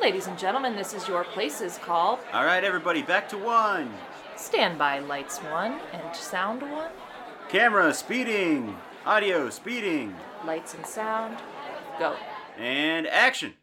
Ladies and gentlemen, this is your places call. All right, everybody, back to one. Stand by lights one and sound one. Camera speeding. Audio speeding. Lights and sound. Go. And action.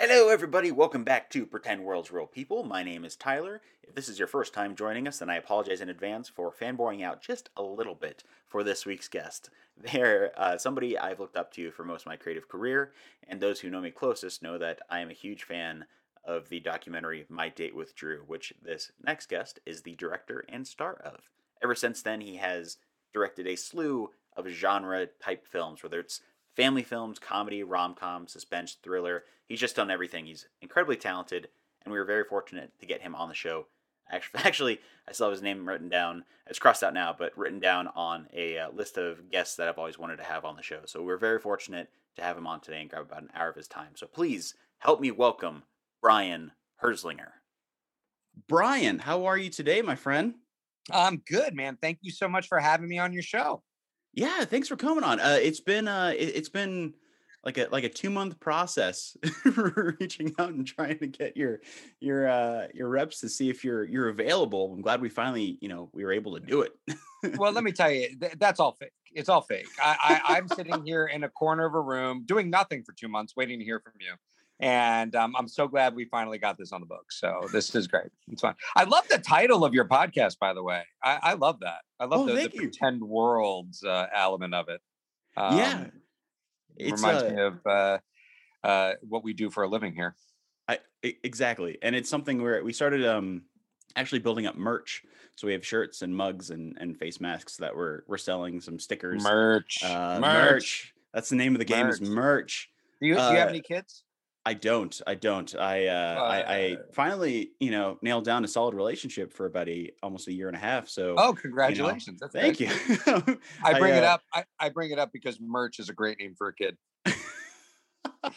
Hello, everybody. Welcome back to Pretend World's Real People. My name is Tyler. If this is your first time joining us, then I apologize in advance for fanboying out just a little bit for this week's guest. They're uh, somebody I've looked up to for most of my creative career, and those who know me closest know that I am a huge fan of the documentary My Date with Drew, which this next guest is the director and star of. Ever since then, he has directed a slew of genre type films, whether it's family films, comedy, rom com, suspense, thriller. He's just done everything. He's incredibly talented, and we were very fortunate to get him on the show. Actually, actually, I still have his name written down. It's crossed out now, but written down on a uh, list of guests that I've always wanted to have on the show. So we're very fortunate to have him on today and grab about an hour of his time. So please help me welcome Brian Herzlinger. Brian, how are you today, my friend? I'm good, man. Thank you so much for having me on your show. Yeah, thanks for coming on. Uh, it's been uh, it, has been like a like a two month process reaching out and trying to get your your uh, your reps to see if you're you're available. I'm glad we finally you know we were able to do it. well, let me tell you, th- that's all fake. It's all fake. I, I I'm sitting here in a corner of a room doing nothing for two months, waiting to hear from you and um, I'm so glad we finally got this on the book. So this is great. It's fun. I love the title of your podcast, by the way. I, I love that. I love oh, the, the pretend worlds uh, element of it. Um, yeah, it reminds uh, me of uh, uh, what we do for a living here. I exactly, and it's something where we started um, actually building up merch. So we have shirts and mugs and, and face masks that we're we're selling. Some stickers, merch, uh, merch. merch. That's the name of the game merch. is merch. Do you, do you have uh, any kids? I don't. I don't. I, uh, uh, I I finally, you know, nailed down a solid relationship for about a almost a year and a half. So Oh, congratulations. You know, thank good. you. I bring I, uh, it up. I, I bring it up because merch is a great name for a kid.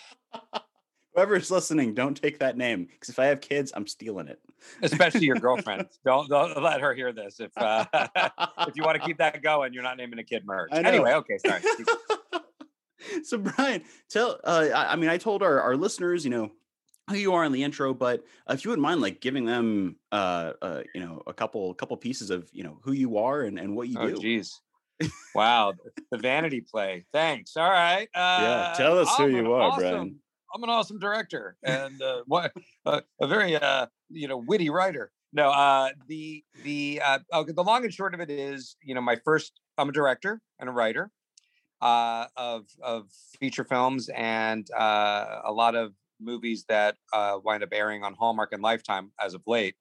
Whoever's listening, don't take that name because if I have kids, I'm stealing it. Especially your girlfriend. don't, don't let her hear this. If uh, if you want to keep that going, you're not naming a kid merch. Anyway, okay, sorry. so Brian, tell. Uh, I, I mean, I told our our listeners, you know, who you are in the intro, but if you wouldn't mind, like giving them, uh, uh, you know, a couple couple pieces of you know who you are and and what you do. oh, do. Jeez. wow, the vanity play. Thanks. All right. Uh, yeah, tell us I'm who you are, awesome, Brian. I'm an awesome director and uh, what uh, a very uh, you know witty writer. No, uh, the the uh, okay, the long and short of it is, you know, my first. I'm a director and a writer uh, of of feature films and uh, a lot of movies that uh, wind up airing on Hallmark and Lifetime as of late.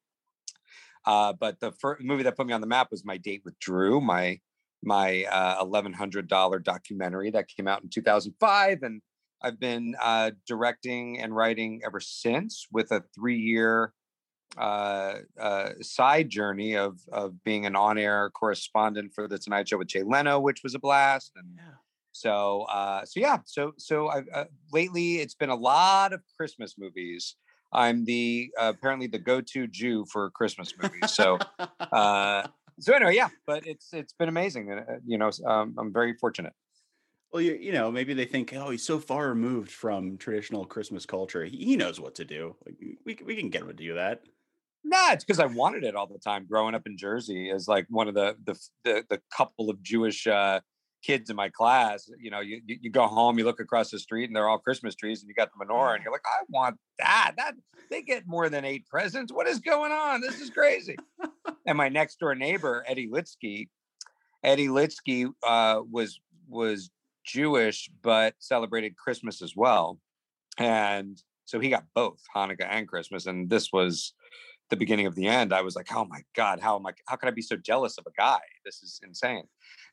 Uh, but the first movie that put me on the map was My Date with Drew, my my uh, eleven hundred dollar documentary that came out in two thousand five, and I've been uh, directing and writing ever since with a three year side journey of of being an on air correspondent for the Tonight Show with Jay Leno, which was a blast, and yeah. So, uh, so yeah, so so I uh, lately it's been a lot of Christmas movies. I'm the uh, apparently the go-to Jew for Christmas movies. So, uh, so anyway, yeah, but it's it's been amazing. Uh, you know, um, I'm very fortunate. Well, you you know, maybe they think, oh, he's so far removed from traditional Christmas culture. He, he knows what to do. Like, we we can get him to do that. Nah, it's because I wanted it all the time. Growing up in Jersey as like one of the the the, the couple of Jewish uh, kids in my class, you know, you, you go home, you look across the street and they're all Christmas trees and you got the menorah and you're like, I want that. That they get more than eight presents. What is going on? This is crazy. and my next door neighbor, Eddie Litsky, Eddie Litsky uh, was was Jewish, but celebrated Christmas as well. And so he got both Hanukkah and Christmas. And this was the beginning of the end. I was like, oh my God, how am I how can I be so jealous of a guy? This is insane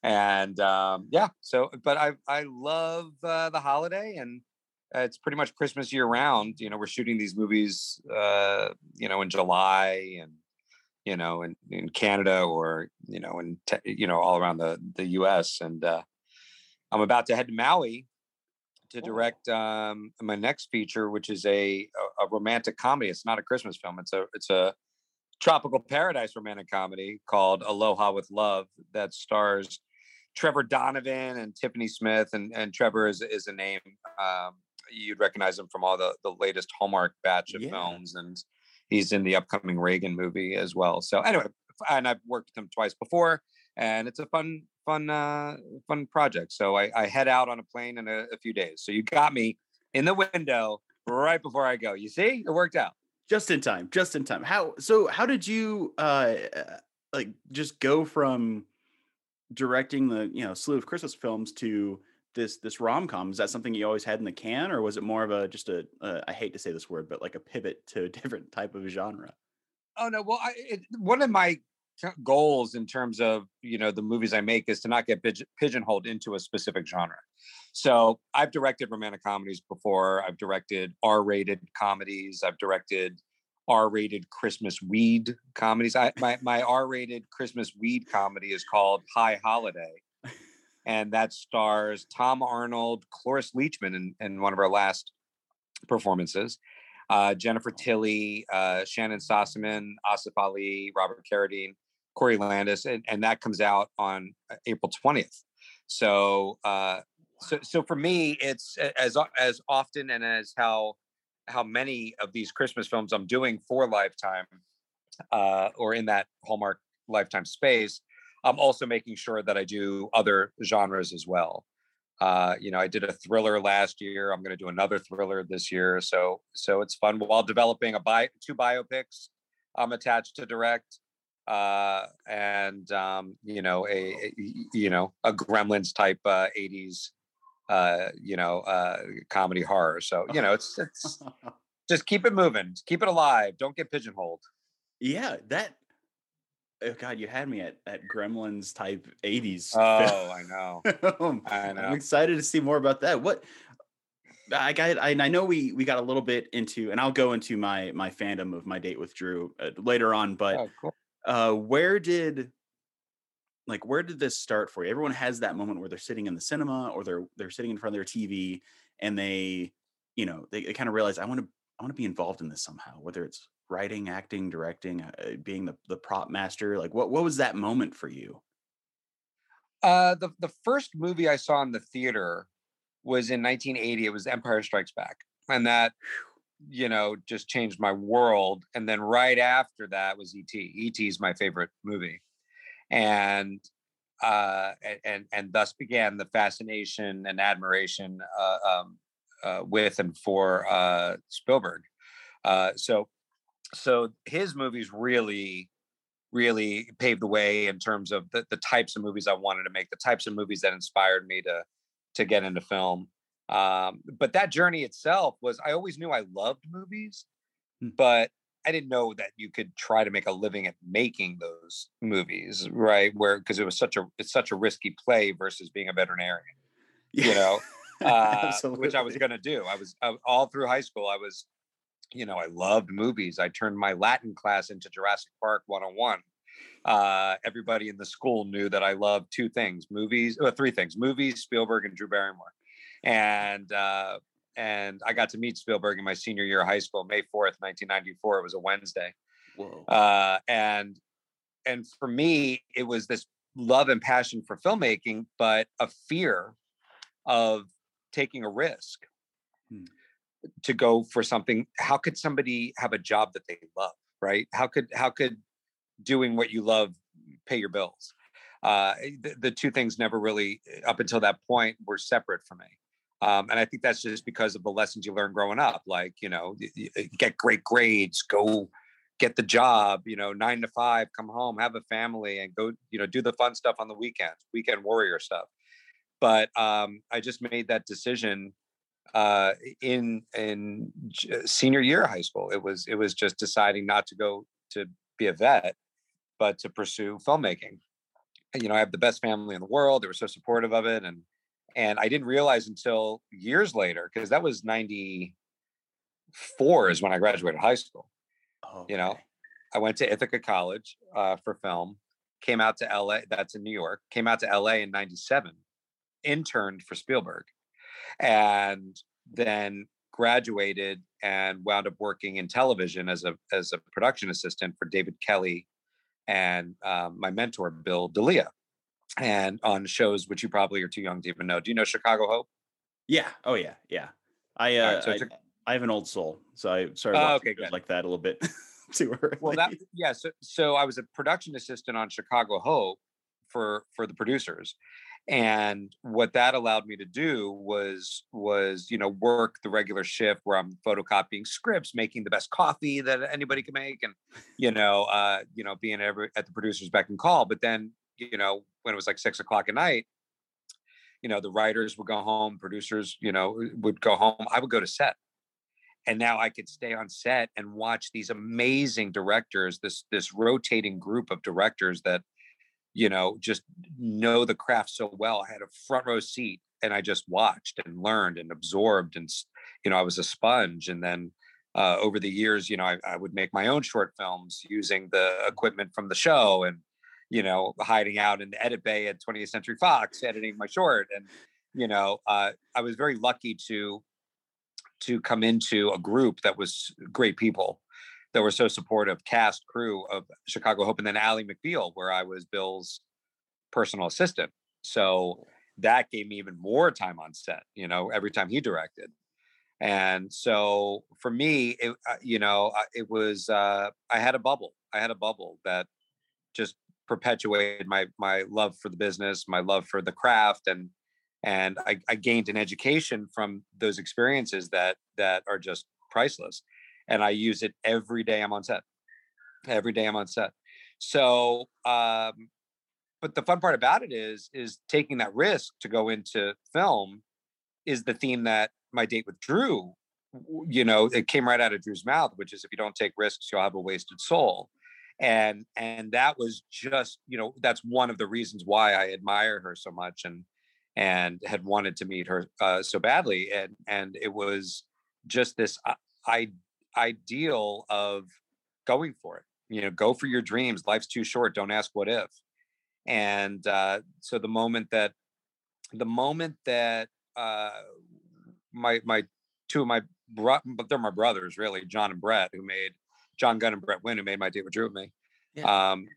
and um, yeah so but i i love uh, the holiday and it's pretty much christmas year round you know we're shooting these movies uh, you know in july and you know in, in canada or you know in te- you know all around the the us and uh, i'm about to head to maui to direct um, my next feature which is a, a a romantic comedy it's not a christmas film it's a it's a tropical paradise romantic comedy called Aloha with Love that stars Trevor Donovan and Tiffany Smith, and and Trevor is is a name um, you'd recognize him from all the the latest Hallmark batch of Yeah. films, and he's in the upcoming Reagan movie as well. So anyway, and I've worked with him twice before, and it's a fun fun uh, fun project. So I, I head out on a plane in a, a few days. So you got me in the window right before I go. You see, it worked out. just in time just in time how so how did you uh uh, like just go from directing the you know slew of christmas films to this this rom-com is that something you always had in the can or was it more of a just a uh, I hate to say this word but like a pivot to a different type of genre Oh no, well, I, it, one of my t- goals in terms of you know the movies I make is to not get pigeon- pigeonholed into a specific genre. So I've directed romantic comedies before. I've directed R-rated comedies. I've directed R-rated Christmas weed comedies. I, my my R-rated Christmas weed comedy is called High Holiday, and that stars Tom Arnold, Cloris Leachman in, in one of our last performances uh, Jennifer Tilly, uh, Shannon Sossamon, Asif Ali, Robert Carradine, Corey Landis, and, and that comes out on uh, April 20th. So, uh, so, so for me, it's as as often and as how how many of these Christmas films I'm doing for Lifetime, uh, or in that Hallmark Lifetime space. I'm also making sure that I do other genres as well. Uh, you know, I did a thriller last year. I'm going to do another thriller this year. So, so it's fun while developing a bi- two biopics. I'm attached to direct, uh, and um, you know, a, a you know a Gremlins type uh, '80s, uh, you know, uh, comedy horror. So, you know, it's it's just keep it moving, keep it alive. Don't get pigeonholed. yeah that oh god you had me at at gremlins type 80s Oh, I know. I know. i'm excited to see more about that what I got. I, I know we we got a little bit into, and I'll go into my my fandom of my date with Drew uh, later on. But Oh, cool. Uh where did like where did this start for you everyone has that moment where they're sitting in the cinema or they're they're sitting in front of their tv and they you know they, they kind of realize i want to i want to be involved in this somehow whether it's writing acting directing uh, being the, the prop master like what what was that moment for you Uh, the the first movie I saw in the theater was in 1980. It was Empire Strikes Back, and that you know just changed my world. And then right after that was ET. ET is my favorite movie, and uh, and and thus began the fascination and admiration uh, um, uh, with and for uh, Spielberg. Uh, so so his movies really really paved the way in terms of the, the types of movies I wanted to make, the types of movies that inspired me to to get into film. Um, but that journey itself was I always knew I loved movies, Hmm. but I didn't know that you could try to make a living at making those movies, right? Where because it was such a it's such a risky play versus being a veterinarian, you know, uh, which I was going to do. I was uh, all through high school. I was, you know, I loved movies. I turned my Latin class into Jurassic Park 101. Uh, everybody in the school knew that I loved two things: movies, uh, three things: movies, Spielberg, and Drew Barrymore. And uh, and I got to meet Spielberg in my senior year of high school, May fourth, nineteen ninety four. It was a Wednesday Whoa. uh, and and for me it was this love and passion for filmmaking but a fear of taking a risk Hmm. to go for something how could somebody have a job that they love right how could how could doing what you love pay your bills uh, the, the two things never really up until that point were separate for me um, and i think that's just because of the lessons you learn growing up like you know get great grades go get the job, you know, nine to five, come home, have a family, and go, you know, do the fun stuff on the weekends, weekend warrior stuff. But um, I just made that decision uh, in in j- senior year of high school. It was it was just deciding not to go to be a vet, but to pursue filmmaking. You know, I have the best family in the world. They were so supportive of it, and and I didn't realize until years later because that was ninety four is when I graduated high school you know, I went to Ithaca College uh, for film, came out to LA, that's in New York, came out to LA in 97, interned for Spielberg, and then graduated and wound up working in television as a as a production assistant for David Kelley and um, my mentor Bill D'Elia, and on shows which you probably are too young to even know. Do you know Chicago Hope? yeah oh yeah yeah I uh, Alright, so I, I have an old soul, so I started Oh, okay, like that a little bit too early. well that yeah so so i was a production assistant on chicago hope for for the producers and what that allowed me to do was was you know work the regular shift where i'm photocopying scripts making the best coffee that anybody can make and you know uh you know being every at the producer's beck and call but then you know when it was like six o'clock at night you know the writers would go home producers you know would go home i would go to set. And now i could stay on set and watch these amazing directors this this rotating group of directors that you know just know the craft so well. I had a front row seat and i just watched and learned and absorbed and you know i was a sponge. And then uh, over the years you know I, I would make my own short films using the equipment from the show and you know hiding out in the edit bay at 20th century fox editing my short and you know uh, i was very lucky to to come into a group that was great people that were so supportive, cast, crew of Chicago Hope, and then Ally McBeal, where I was Bill's personal assistant. So that gave me even more time on set, you know, every time he directed. And so for me, it, uh, you know, uh, it was, uh, I had a bubble. I had a bubble that just perpetuated my, my love for the business, my love for the craft. And, and I, I gained an education from those experiences that, that are just priceless and I use it every day I'm on set. Every day I'm on set. So, um, but the fun part about it is, is taking that risk to go into film is the theme that my date with Drew, you know, it came right out of Drew's mouth, which is if you don't take risks, you'll have a wasted soul. And and that was just, you know, that's one of the reasons why I admire her so much and and had wanted to meet her uh, so badly. And and it was just this uh, I ideal of going for it. You know, go for your dreams. Life's too short. Don't ask what if. And uh, so the moment that the moment that uh, my my two of my bro- but they're my brothers really, John and Brett, who made John Gunn and Brett Winn, who made my date with Drew with me. Um,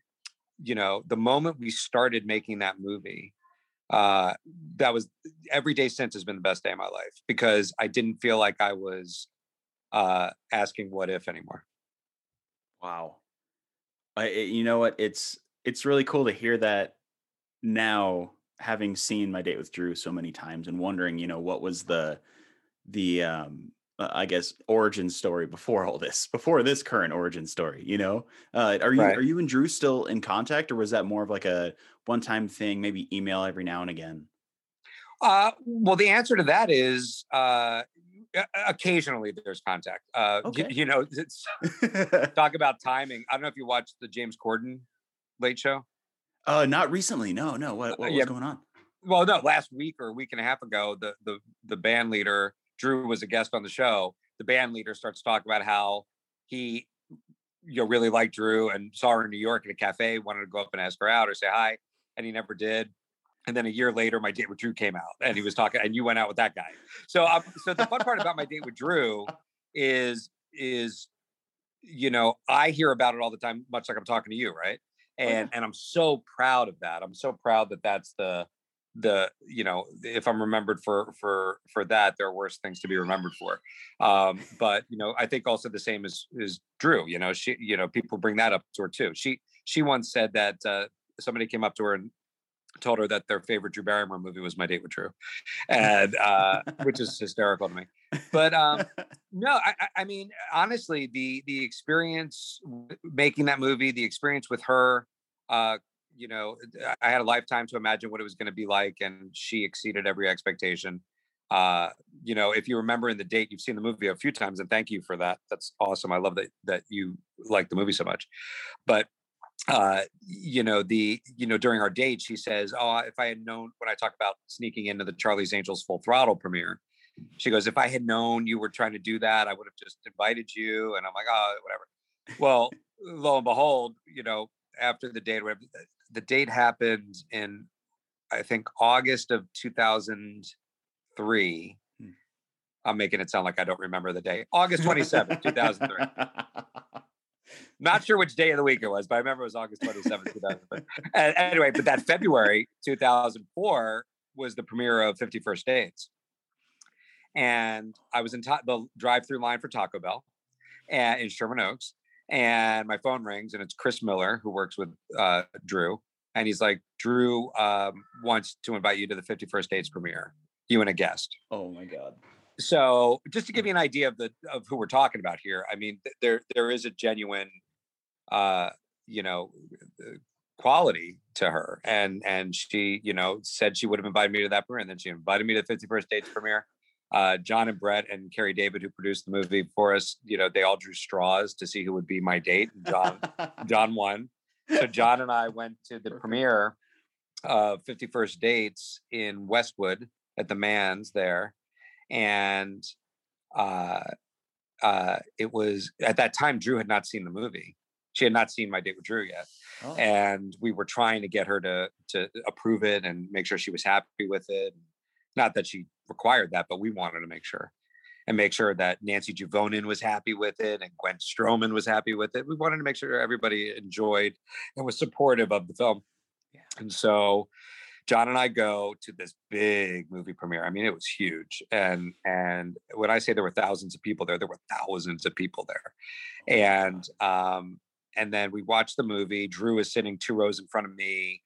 you know, the moment we started making that movie, uh, that was every day since has been the best day of my life because I didn't feel like I was uh asking what if anymore Wow. I, it- you know what? It's it's really cool to hear that now, having seen my date with Drew so many times and wondering, you know, what was the the um I guess origin story before all this, before this current origin story. You know, uh, are you Right. are you and Drew still in contact, or was that more of like a one time thing? Maybe email every now and again. uh well the answer to that is uh occasionally there's contact uh Okay. you, know it's talk about timing i don't know if you watched the james corden late show uh, not recently. No, no. What what was yeah. going on? well no last week or a week and a half ago the the the band leader drew was a guest on the show the band leader starts talking about how he you know really liked drew and saw her in new york at a cafe wanted to go up and ask her out or say hi and he never did. And then a year later my date with drew came out and he was talking and you went out with that guy. So um, so the fun part about my date with drew is is you know i hear about it all the time much like i'm talking to you right? And and i'm so proud of that. I'm so proud that that's the the you know if i'm remembered for for for that there are worse things to be remembered for. Um but you know i think also the same as is drew you know she you know people bring that up to her too. She she once said that uh somebody came up to her and told her that their favorite drew barrymore movie was my date with drew. And uh which is hysterical to me. But um no I- I mean honestly the the experience making that movie the experience with her uh you know i had a lifetime to imagine what it was going to be like and she exceeded every expectation. Uh you know if you remember in the date you've seen the movie a few times and thank you for that. That's awesome. I love that that you like the movie so much. But uh you know the you know during our date she says oh if i had known when i talk about sneaking into the charlie's angels full throttle premiere she goes if i had known you were trying to do that i would have just invited you and i'm like oh whatever. Well lo and behold you know after the date the date happened in i think august of 2003 Hmm. i'm making it sound like i don't remember the day august 27th 2003 not sure which day of the week it was, but I remember it was August 27th, 2003. And anyway, but that February 2004 was the premiere of 50 First Dates. and I was in ta- the drive-through line for Taco Bell, and in Sherman Oaks, and my phone rings, and it's Chris Miller who works with uh, Drew, and he's like, Drew um, wants to invite you to the 50 First Dates premiere, you and a guest. Oh my god. So just to give you an idea of the of who we're talking about here, I mean, there there is a genuine, uh, you know, uh, quality to her, and and she, you know, said she would have invited me to that premiere, and then she invited me to the 50 First Dates premiere. Uh, John and Brett and Kerry David, who produced the movie for us, you know, they all drew straws to see who would be my date. And John, John won. So John and I went to the premiere of 50 First Dates in Westwood at the Mann's there, and uh, uh, it was at that time Drew had not seen the movie. She had not seen my date with Drew yet, Oh. and we were trying to get her to to approve it and make sure she was happy with it. Not that she required that, but we wanted to make sure and make sure that Nancy Juvonen was happy with it and Gwen Stroman was happy with it. We wanted to make sure everybody enjoyed and was supportive of the film. Yeah. And so John and I go to this big movie premiere. I mean, it was huge. And and when I say there were thousands of people there, there were thousands of people there. And um and then we watched the movie. Drew is sitting two rows in front of me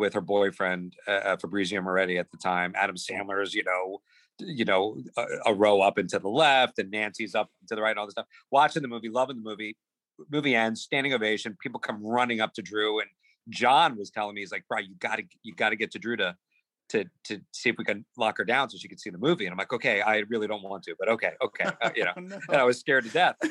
with her boyfriend uh, uh, Fabrizio Moretti at the time. Adam Sandler's, you know, you know, a, a row up and to the left, and Nancy's up to the right, and all this stuff. Watching the movie, loving the movie. Movie ends, standing ovation. People come running up to Drew, and John was telling me, he's like, "Bro, you got to, you got to get to Drew to, to, to see if we can lock her down so she can see the movie." And I'm like, "Okay, I really don't want to, but okay, okay, uh, you know." No. and I was scared to death.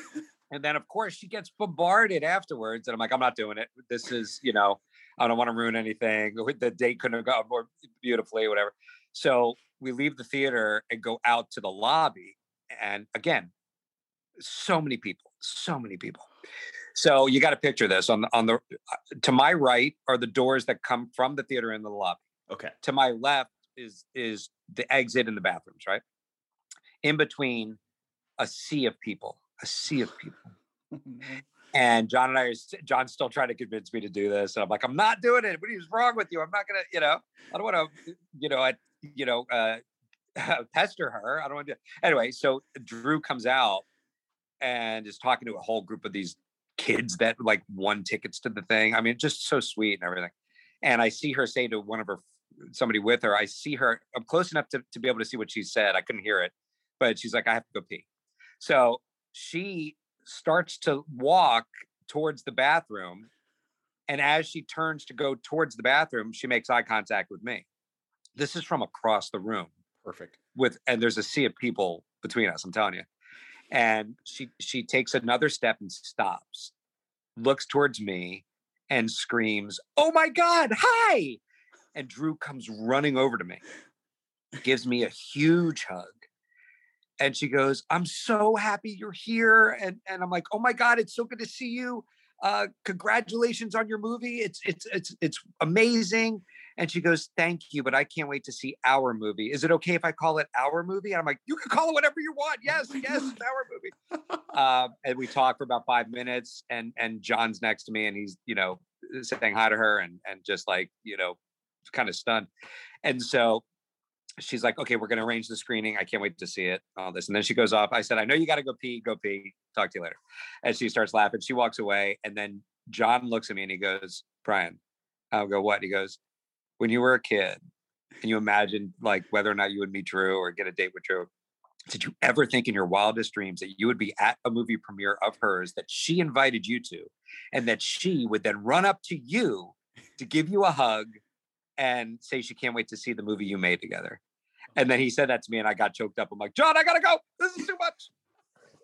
And then, of course, she gets bombarded afterwards, and I'm like, "I'm not doing it. This is, you know, I don't want to ruin anything. The date couldn't have gone more beautifully, whatever." So we leave the theater and go out to the lobby, and again, so many people, so many people. So you got to picture this on the on the to my right are the doors that come from the theater into the lobby. Okay. To my left is is the exit and the bathrooms, right? In between, a sea of people, a sea of people. And John and I, are, John's still trying to convince me to do this. And I'm like, I'm not doing it. What is wrong with you? I'm not gonna, you know, I don't want to, you know, I, you know, uh, pester her. I don't want to. Anyway, so Drew comes out and is talking to a whole group of these kids that like won tickets to the thing. I mean, just so sweet and everything. And I see her say to one of her, somebody with her, I see her, I'm close enough to, to be able to see what she said. I couldn't hear it, but she's like, I have to go pee. So she starts to walk towards the bathroom. And as she turns to go towards the bathroom, she makes eye contact with me. This is from across the room Perfect. with and there's a sea of people between us i'm telling you and she she takes another step and stops looks towards me and screams oh my god hi and drew comes running over to me gives me a huge hug and she goes i'm so happy you're here and and i'm like oh my god it's so good to see you uh congratulations on your movie it's it's it's it's amazing and she goes, Thank you, but I can't wait to see our movie. Is it okay if I call it our movie? And I'm like, You can call it whatever you want. Yes, yes, it's our movie. Um, and we talk for about five minutes, and and John's next to me, and he's, you know, saying hi to her and and just like, you know, kind of stunned. And so she's like, Okay, we're gonna arrange the screening. I can't wait to see it. All this. And then she goes off. I said, I know you gotta go pee, go pee. Talk to you later. And she starts laughing. She walks away, and then John looks at me and he goes, Brian, I'll go, what? He goes, when you were a kid can you imagine like whether or not you would meet Drew or get a date with Drew, did you ever think in your wildest dreams that you would be at a movie premiere of hers that she invited you to and that she would then run up to you to give you a hug and say she can't wait to see the movie you made together? And then he said that to me and I got choked up. I'm like, John, I gotta go. This is too much.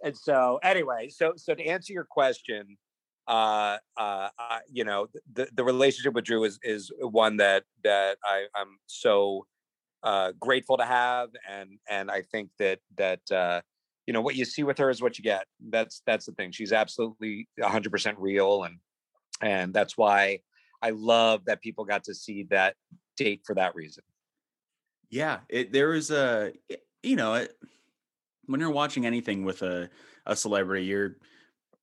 And so anyway, so so to answer your question, uh, uh, uh, you know, the the relationship with Drew is is one that that I I'm so uh, grateful to have, and and I think that that uh, you know what you see with her is what you get. That's that's the thing. She's absolutely 100 percent real, and and that's why I love that people got to see that date for that reason. Yeah, it, there is a, you know it, when you're watching anything with a a celebrity, you're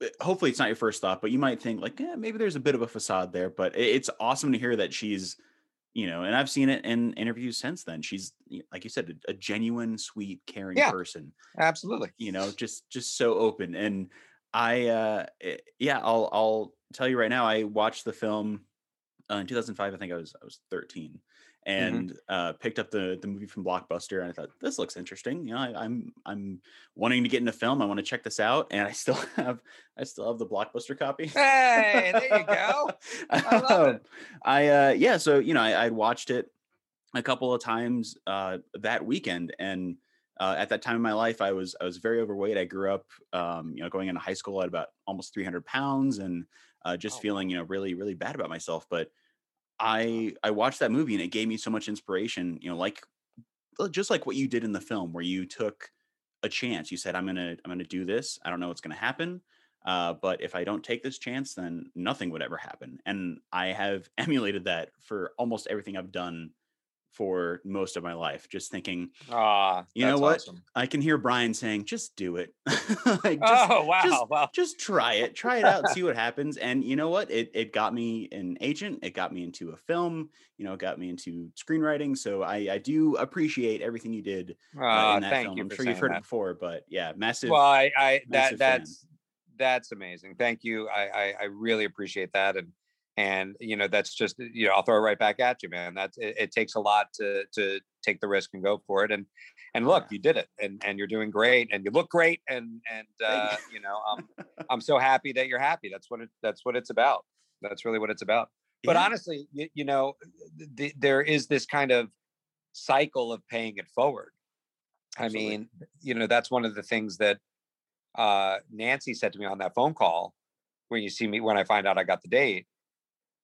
eh, hopefully it's not your first thought, but you might think like, yeah, maybe there's a bit of a facade there. But it, it's awesome to hear that she's you know, and I've seen it in interviews since then. She's like you said, a, a genuine, sweet, caring Yeah. person. Absolutely. You know, just just so open. And I, uh, eh, yeah, I'll I'll tell you right now. I watched the film uh, in 2005. I think I was I was 13, and uh, picked up the the movie from Blockbuster, and I thought this looks interesting. You know, I, I'm I'm wanting to get into film. I want to check this out, and I still have I still have the Blockbuster copy. Hey, there you go. I love it. Um, I uh yeah, so you know, I, I watched it a couple of times uh that weekend and uh, at that time in my life, I was I was very overweight. I grew up, um, you know, going into high school at about almost 300 pounds, and uh, just Oh, feeling, you know, really really bad about myself. But I I watched that movie, and it gave me so much inspiration. You know, like just like what you did in the film, where you took a chance. You said, "I'm gonna I'm gonna do this. I don't know what's gonna happen, uh, but if I don't take this chance, then nothing would ever happen." And I have emulated that for almost everything I've done for most of my life. Just thinking, Ah, You know what? awesome. I can hear Brian saying, "Just do it. like, just, oh wow, just- wow. just try it. Try it out. see what happens." And you know what? It it got me an agent. It got me into a film. You know, it got me into screenwriting. So I I do appreciate everything you did uh, Ah, in that thank film. you I'm sure you've heard that. it before, but yeah, massive. Well, I, I that massive fan. that's that's amazing. Thank you. I, I I really appreciate that, and and you know that's just you know I'll throw it right back at you, man. That's it, it takes a lot to to take the risk and go for it, and and look, Yeah. you did it, and and you're doing great, and you look great, and and uh, you know I'm I'm so happy that you're happy. That's what it that's what it's about. That's really what it's about. But Yeah. honestly, you, you know, th- th- there is this kind of cycle of paying it forward. Absolutely. I mean, you know, that's one of the things that uh, Nancy said to me on that phone call when you see me when I find out I got the date.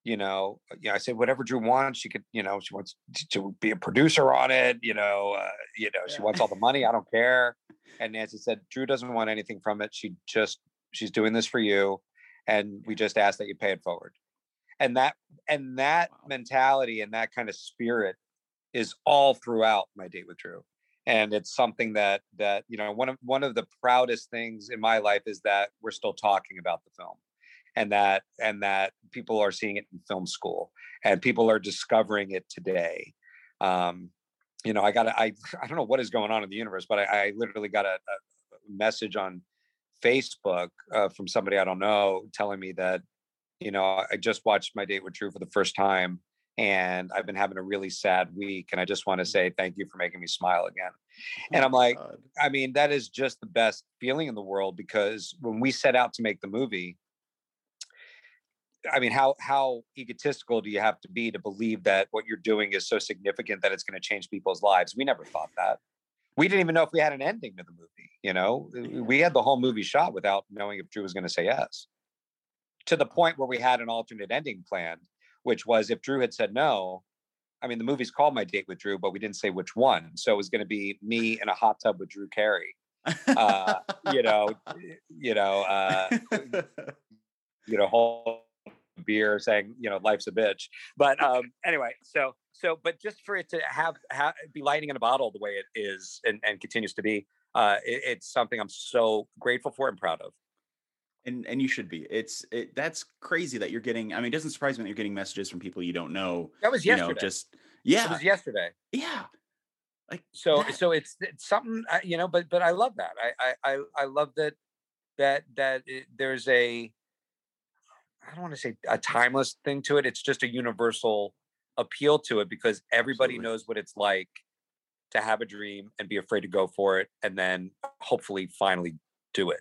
You know, you know, I said whatever Drew wants. She could, you know, she wants to be a producer on it. You know, uh, you know, she wants all the money. I don't care. And Nancy said Drew doesn't want anything from it. She just she's doing this for you, and we just ask that you pay it forward. And that and that Wow. mentality and that kind of spirit is all throughout my date with Drew and it's something that that you know one of one of the proudest things in my life is that we're still talking about the film and that and that people are seeing it in film school and people are discovering it today um you know i got i i don't know what is going on in the universe but i, I literally got a, a message on facebook uh, from somebody i don't know telling me that you know i just watched my date with drew for the first time and I've been having a really sad week. And I just want to say thank you for making me smile again. And I'm like, God. I mean, that is just the best feeling in the world because when we set out to make the movie, I mean, how how egotistical do you have to be to believe that what you're doing is so significant that it's going to change people's lives? We never thought that. We didn't even know if we had an ending to the movie. You know, Yeah. we had the whole movie shot without knowing if Drew was going to say yes. To the point where we had an alternate ending planned, which was if Drew had said no. I mean, the movie's called My Date with Drew, but we didn't say which one. So it was going to be me in a hot tub with Drew Carey. uh, you know, you know, uh, you know, whole beer saying, you know, life's a bitch. But um, anyway, so so, but just for it to have, have be lighting in a bottle the way it is and, and continues to be, uh, it, it's something I'm so grateful for and proud of. and and you should be. It's it, that's crazy that you're getting. I mean, it doesn't surprise me that you're getting messages from people you don't know. That was You yesterday. know, just It yeah, was yesterday. yeah. Like So that- so it's, it's something uh, you know, but but I love that. I I I, I love that that that it, there's a I don't want to say a timeless thing to it. It's just a universal appeal to it because everybody Absolutely. knows what it's like to have a dream and be afraid to go for it and then hopefully finally do it.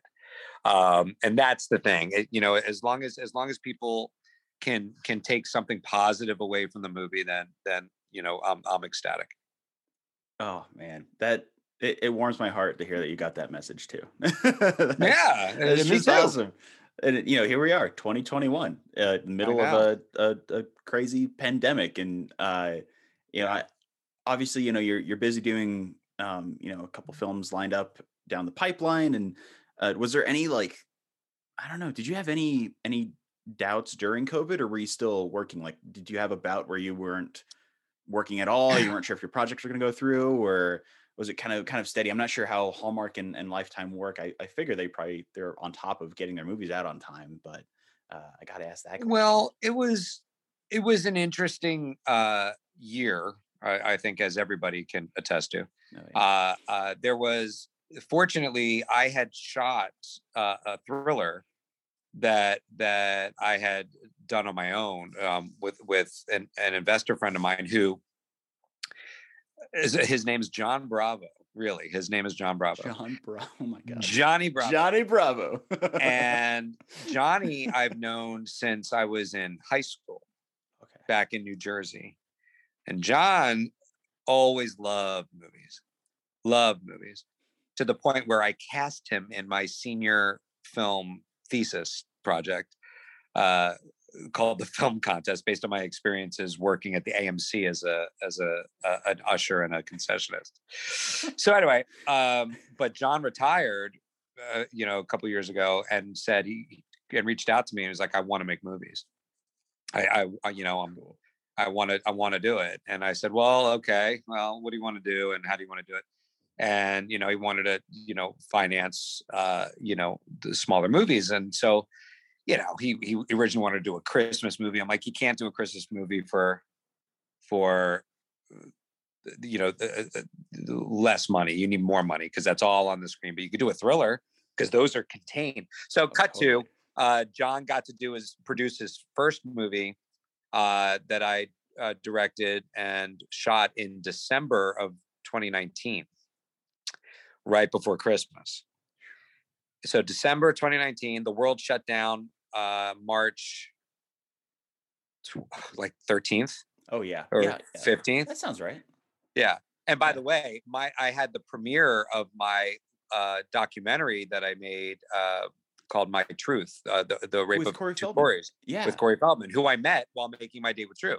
Um, and that's the thing. It, you know, as long as as long as people can can take something positive away from the movie, then then you know I'm I'm ecstatic. Oh man, that it, it warms my heart to hear that you got that message too. Yeah, it's just awesome. And you know, here we are, 2021, uh, middle of a, a a crazy pandemic, and uh, you know, I, obviously, you know, you're you're busy doing, um, you know, a couple films lined up down the pipeline, and uh, was there any like, I don't know, did you have any any doubts during COVID, or were you still working? Like, did you have a bout where you weren't working at all? You weren't sure if your projects were going to go through, or was it kind of kind of steady? I'm not sure how Hallmark and, and Lifetime work. I, I figure they probably they're on top of getting their movies out on time, but uh, I got to ask that. question. Well, it was it was an interesting uh year, I, I think, as everybody can attest to. Oh, yeah. Uh, uh, there was, fortunately, I had shot uh, a thriller that that I had done on my own um, with with an, an investor friend of mine who his name is John Bravo. Really, his name is John Bravo. John Bravo. Oh my god. Johnny Bravo. Johnny Bravo. and Johnny, I've known since I was in high school okay. back in New Jersey. And John always loved movies, loved movies to the point where I cast him in my senior film thesis project uh, called the film contest based on my experiences working at the AMC as a as a, a an usher and a concessionist. So anyway, um, but John retired, uh, you know, a couple years ago and said he and reached out to me and was like, I want to make movies. I, I, you know, I'm, I want to, I want to do it. And I said, well, okay, well, what do you want to do and how do you want to do it? And you know, he wanted to, you know, finance, uh, you know, the smaller movies. And so, you know, he he originally wanted to do a Christmas movie. I'm like, you can't do a Christmas movie for, for, you know, the, the less money. You need more money because that's all on the screen. But you could do a thriller because those are contained. So, cut to uh, John got to do his produce his first movie uh, that I uh, directed and shot in December of 2019, right before Christmas. So December 2019, the world shut down uh, March tw- like 13th Oh yeah. or yeah, yeah. 15th. That sounds right. Yeah. And by Yeah. the way, my I had the premiere of my uh, documentary that I made uh, called My Truth, uh, the the rape With of Corey two Feldman. Corys Yeah. with Corey Feldman, who I met while making my date with Drew.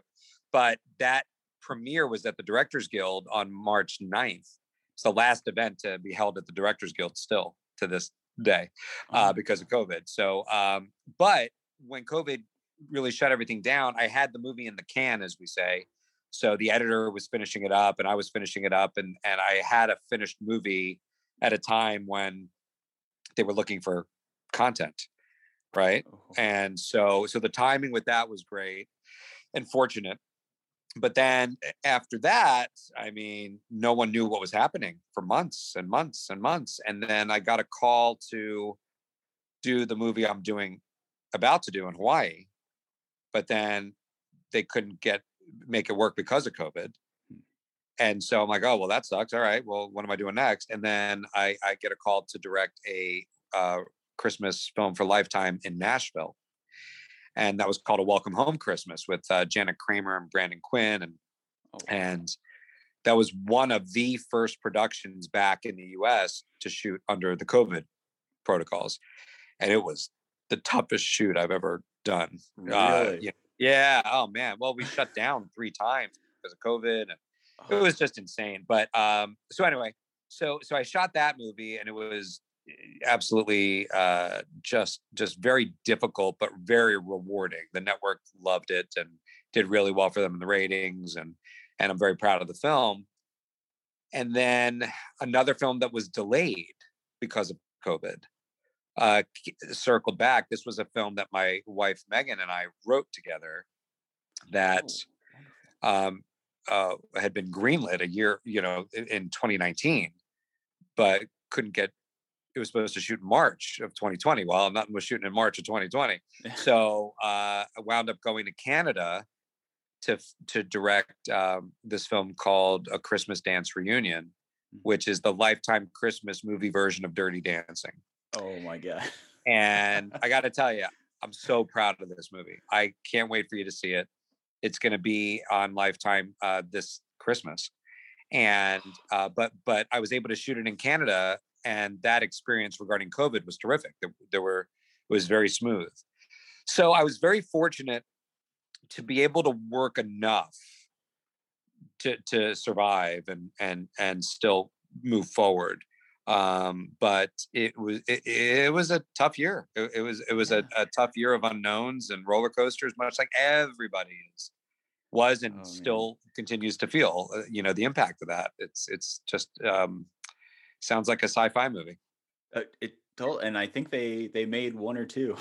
But that premiere was at the Directors Guild on March 9th. It's the last event to be held at the Directors Guild still to this day uh, Oh, because of COVID. So, um, but when COVID really shut everything down, I had the movie in the can, as we say. So the editor was finishing it up, and I was finishing it up, and and I had a finished movie at a time when they were looking for content, right? oh, And so so the timing with that was great and fortunate. But then after that, I mean, no one knew what was happening for months and months and months. And then I got a call to do the movie I'm doing about to do in Hawaii. But then they couldn't get make it work because of COVID. And so I'm like, oh well, that sucks. All right, well, what am I doing next? And then I, I get a call to direct a uh, Christmas film for Lifetime in Nashville, and that was called A Welcome Home Christmas with uh, Jana Kramer and Brandon Quinn, and oh, wow. and that was one of the first productions back in the U.S. to shoot under the COVID protocols, and it was the toughest shoot I've ever done. Uh, Really? yeah, yeah. Oh man. Well, we shut down three times because of COVID, and it was just insane. But um, so anyway, so so I shot that movie, and it was absolutely uh, just just very difficult, but very rewarding. The network loved it and did really well for them in the ratings, and and I'm very proud of the film. And then another film that was delayed because of COVID uh, circled back. This was a film that my wife Megan and I wrote together that oh, um, uh, had been greenlit a year, you know, in, in 2019, but couldn't get. It was supposed to shoot in March of 2020. Well, nothing was shooting in March of 2020. So uh, I wound up going to Canada to to direct um, this film called A Christmas Dance Reunion, Mhm. which is the Lifetime Christmas movie version of Dirty Dancing. Oh my god. And I got to tell you, I'm so proud of this movie. I can't wait for you to see it. It's going to be on Lifetime uh, this Christmas, and uh, but but I was able to shoot it in Canada, and that experience regarding COVID was terrific. There, there were it was very smooth. So I was very fortunate to be able to work enough to to survive and and and still move forward. Um but it was it, it was a tough year. It, it was it was a, a tough year of unknowns and roller coasters much like everybody is was and Oh, still continues to feel uh, you know the impact of that. It's it's just um sounds like a sci-fi movie Uh, it told, and I think they they made one or two.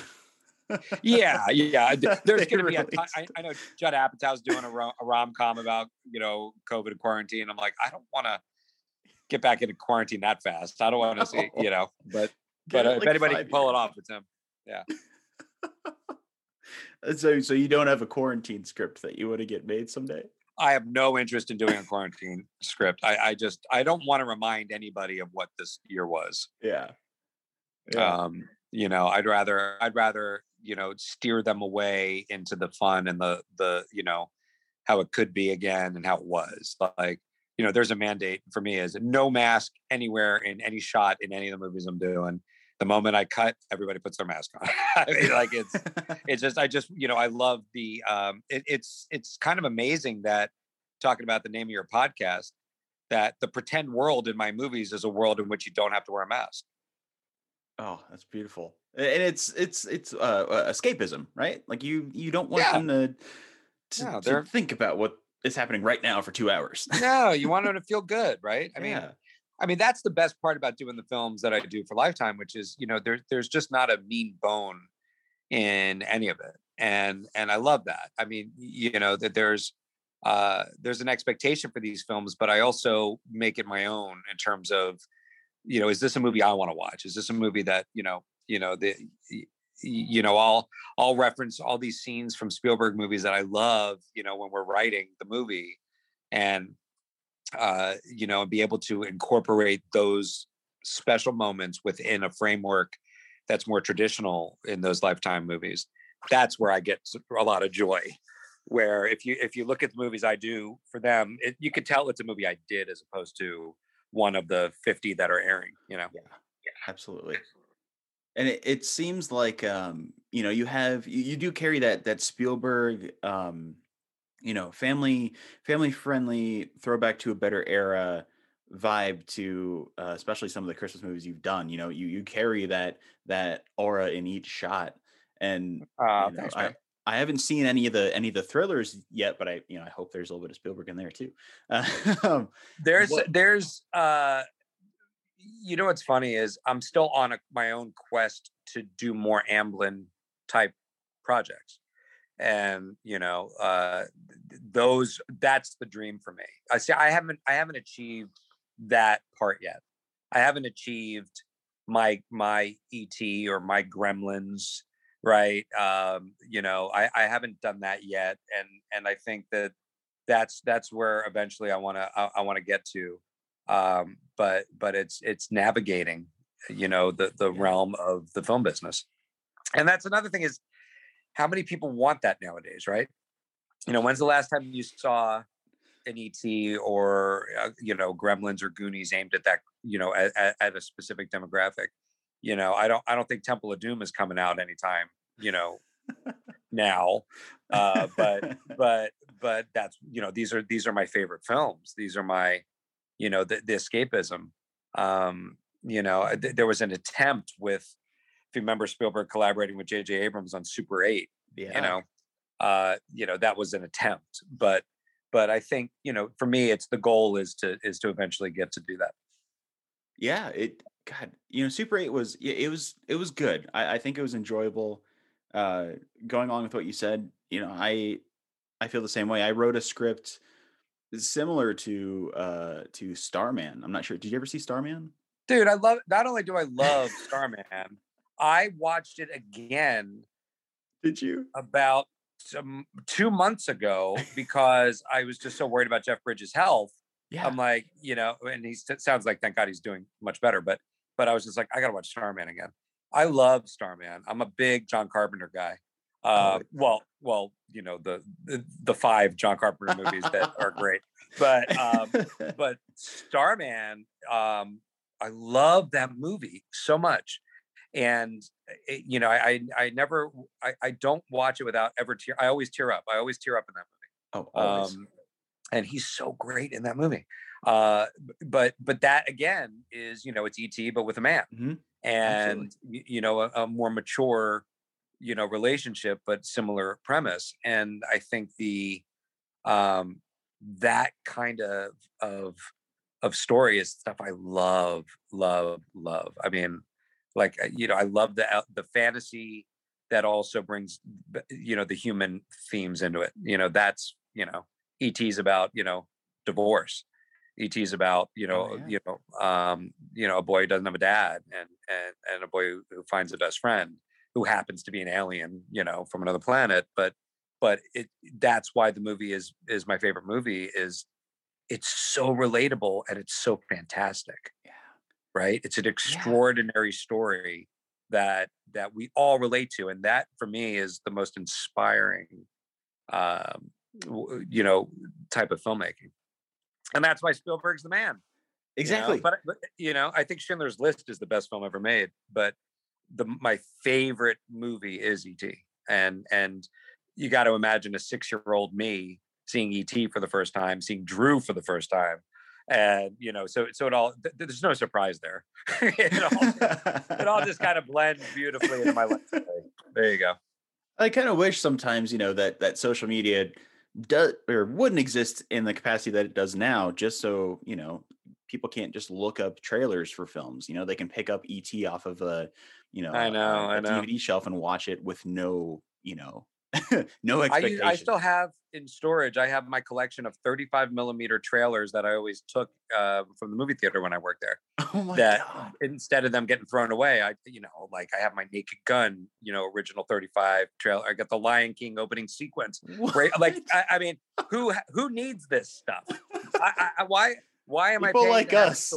yeah, yeah. There's going to be. A. I, I know Judd Apatow's doing a, rom- a rom com about you know COVID and quarantine. I'm like, I don't want to get back into quarantine that fast. I don't want to see you know. But Give but uh, if anybody can pull it off, it's him. Yeah. so, so you don't have a quarantine script that you want to get made someday? I have no interest in doing a quarantine script. I, I just I don't want to remind anybody of what this year was. Yeah. Yeah. um you know i'd rather i'd rather you know steer them away into the fun and the the you know how it could be again and how it was like you know there's a mandate for me is no mask anywhere in any shot in any of the movies i'm doing the moment i cut everybody puts their mask on I mean, like it's it's just i just you know i love the um it, it's it's kind of amazing that talking about the name of your podcast that the pretend world in my movies is a world in which you don't have to wear a mask oh, that's beautiful. And it's it's it's uh, uh, escapism, right? Like you you don't want Yeah. them to to, No, to think about what is happening right now for two hours. no, you want them to feel good, right? I mean, Yeah. I mean that's the best part about doing the films that I do for Lifetime, which is you know there's there's just not a mean bone in any of it, and and I love that. I mean, you know that there's uh there's an expectation for these films, but I also make it my own in terms of you know is this a movie I want to watch? Is this a movie that you know you know the you know I'll I'll reference all these scenes from Spielberg movies that I love, you know, when we're writing the movie, and uh, you know, and be able to incorporate those special moments within a framework that's more traditional in those lifetime movies. That's where I get a lot of joy. Where if you if you look at the movies I do for them, it, you could tell it's a movie I did as opposed to one of the fifty that are airing. You know, Yeah, Absolutely. And it, it seems like um, you know, you have you, you do carry that that Spielberg um, you know, family family friendly throwback to a better era vibe to uh, especially some of the Christmas movies you've done. You know, you you carry that that aura in each shot. And uh, you know, thanks, I. I haven't seen any of the any of the thrillers yet, but I you know I hope there's a little bit of Spielberg in there too. Um, there's what- there's uh you know what's funny is i'm still on a, my own quest to do more amblin type projects and you know uh those that's the dream for me. I see i haven't i haven't achieved that part yet. I haven't achieved my my et or my gremlins right? Um you know i i haven't done that yet and and i think that that's that's where eventually i want to i, I want to get to. Um but but it's it's navigating you know the the realm of the film business. And that's another thing is how many people want that nowadays right? You know when's the last time you saw an et or uh, you know gremlins or goonies aimed at that you know at, at, a specific demographic? You know i don't i don't think temple of doom is coming out anytime you know now uh but but but that's you know these are these are my favorite films. These are my you know the, the escapism. Um you know th- there was an attempt with if you remember spielberg collaborating with jj abrams on super 8 yeah, you know uh you know that was an attempt but but i think you know for me it's the goal is to is to eventually get to do that. Yeah it god you know super 8 was yeah, it was it was good. I, I think it was enjoyable uh going along with what you said you know i i feel the same way. I wrote a script similar to uh to starman. I'm not sure did you ever see starman? Dude i love not only do i love starman i watched it again did you about some two months ago because I was just so worried about Jeff Bridges' health. yeah I'm like, you know, and he sounds like thank God he's doing much better. But but I was just like, I gotta watch Starman again. I love Starman. I'm a big John Carpenter guy. Uh, Oh. well, well, you know the, the the five John Carpenter movies that are great, but um, but Starman, um, I love that movie so much, and it, you know, I I, never, I, I don't watch it without ever tear. I always tear up. I always tear up in that oh movie. always. Um, and he's so great in that movie. Uh, but but that again is you know it's ET but with a man, Mhm. and you know a, a more mature you know relationship but similar premise. And I think the um that kind of of of story is stuff I love, love, love. I mean, like uh, you know, I love the the fantasy that also brings you know the human themes into it you know that's you know et's about you know divorce et's about you know Oh, yeah. you know um you know a boy who doesn't have a dad and and and a boy who, who finds a best friend who happens to be an alien you know from another planet but but it that's why the movie is is my favorite movie is it's so relatable and it's so fantastic. Right it's an extraordinary story that that we all relate to and that for me is the most inspiring um you know type of filmmaking and that's why spielberg's the man you know? Exactly. but, but you know i think schindler's list is the best film ever made but the my favorite movie is et and and you got to imagine a six year old me seeing et for the first time seeing drew for the first time and you know so so it all th- there's no surprise there it, all, it all just kind of blends beautifully into my life today. there you go I kind of wish sometimes, you know, that that social media does or wouldn't exist in the capacity that it does now, just so you know people can't just look up trailers for films. You know, they can pick up ET off of a, you know, I a- know, a, I a know. DVD shelf and watch it with no, you know, no I, expectation. use- I still have in storage. I have my collection of 35 millimeter trailers that I always took uh, from the movie theater when I worked there. oh my that god! instead of them getting thrown away, I, you know, like I have my Naked Gun, you know, original 35 trailer. I got the Lion King opening sequence. Right? Like, I, I mean, who who needs this stuff? I, I, I- why why am People I like to have it us.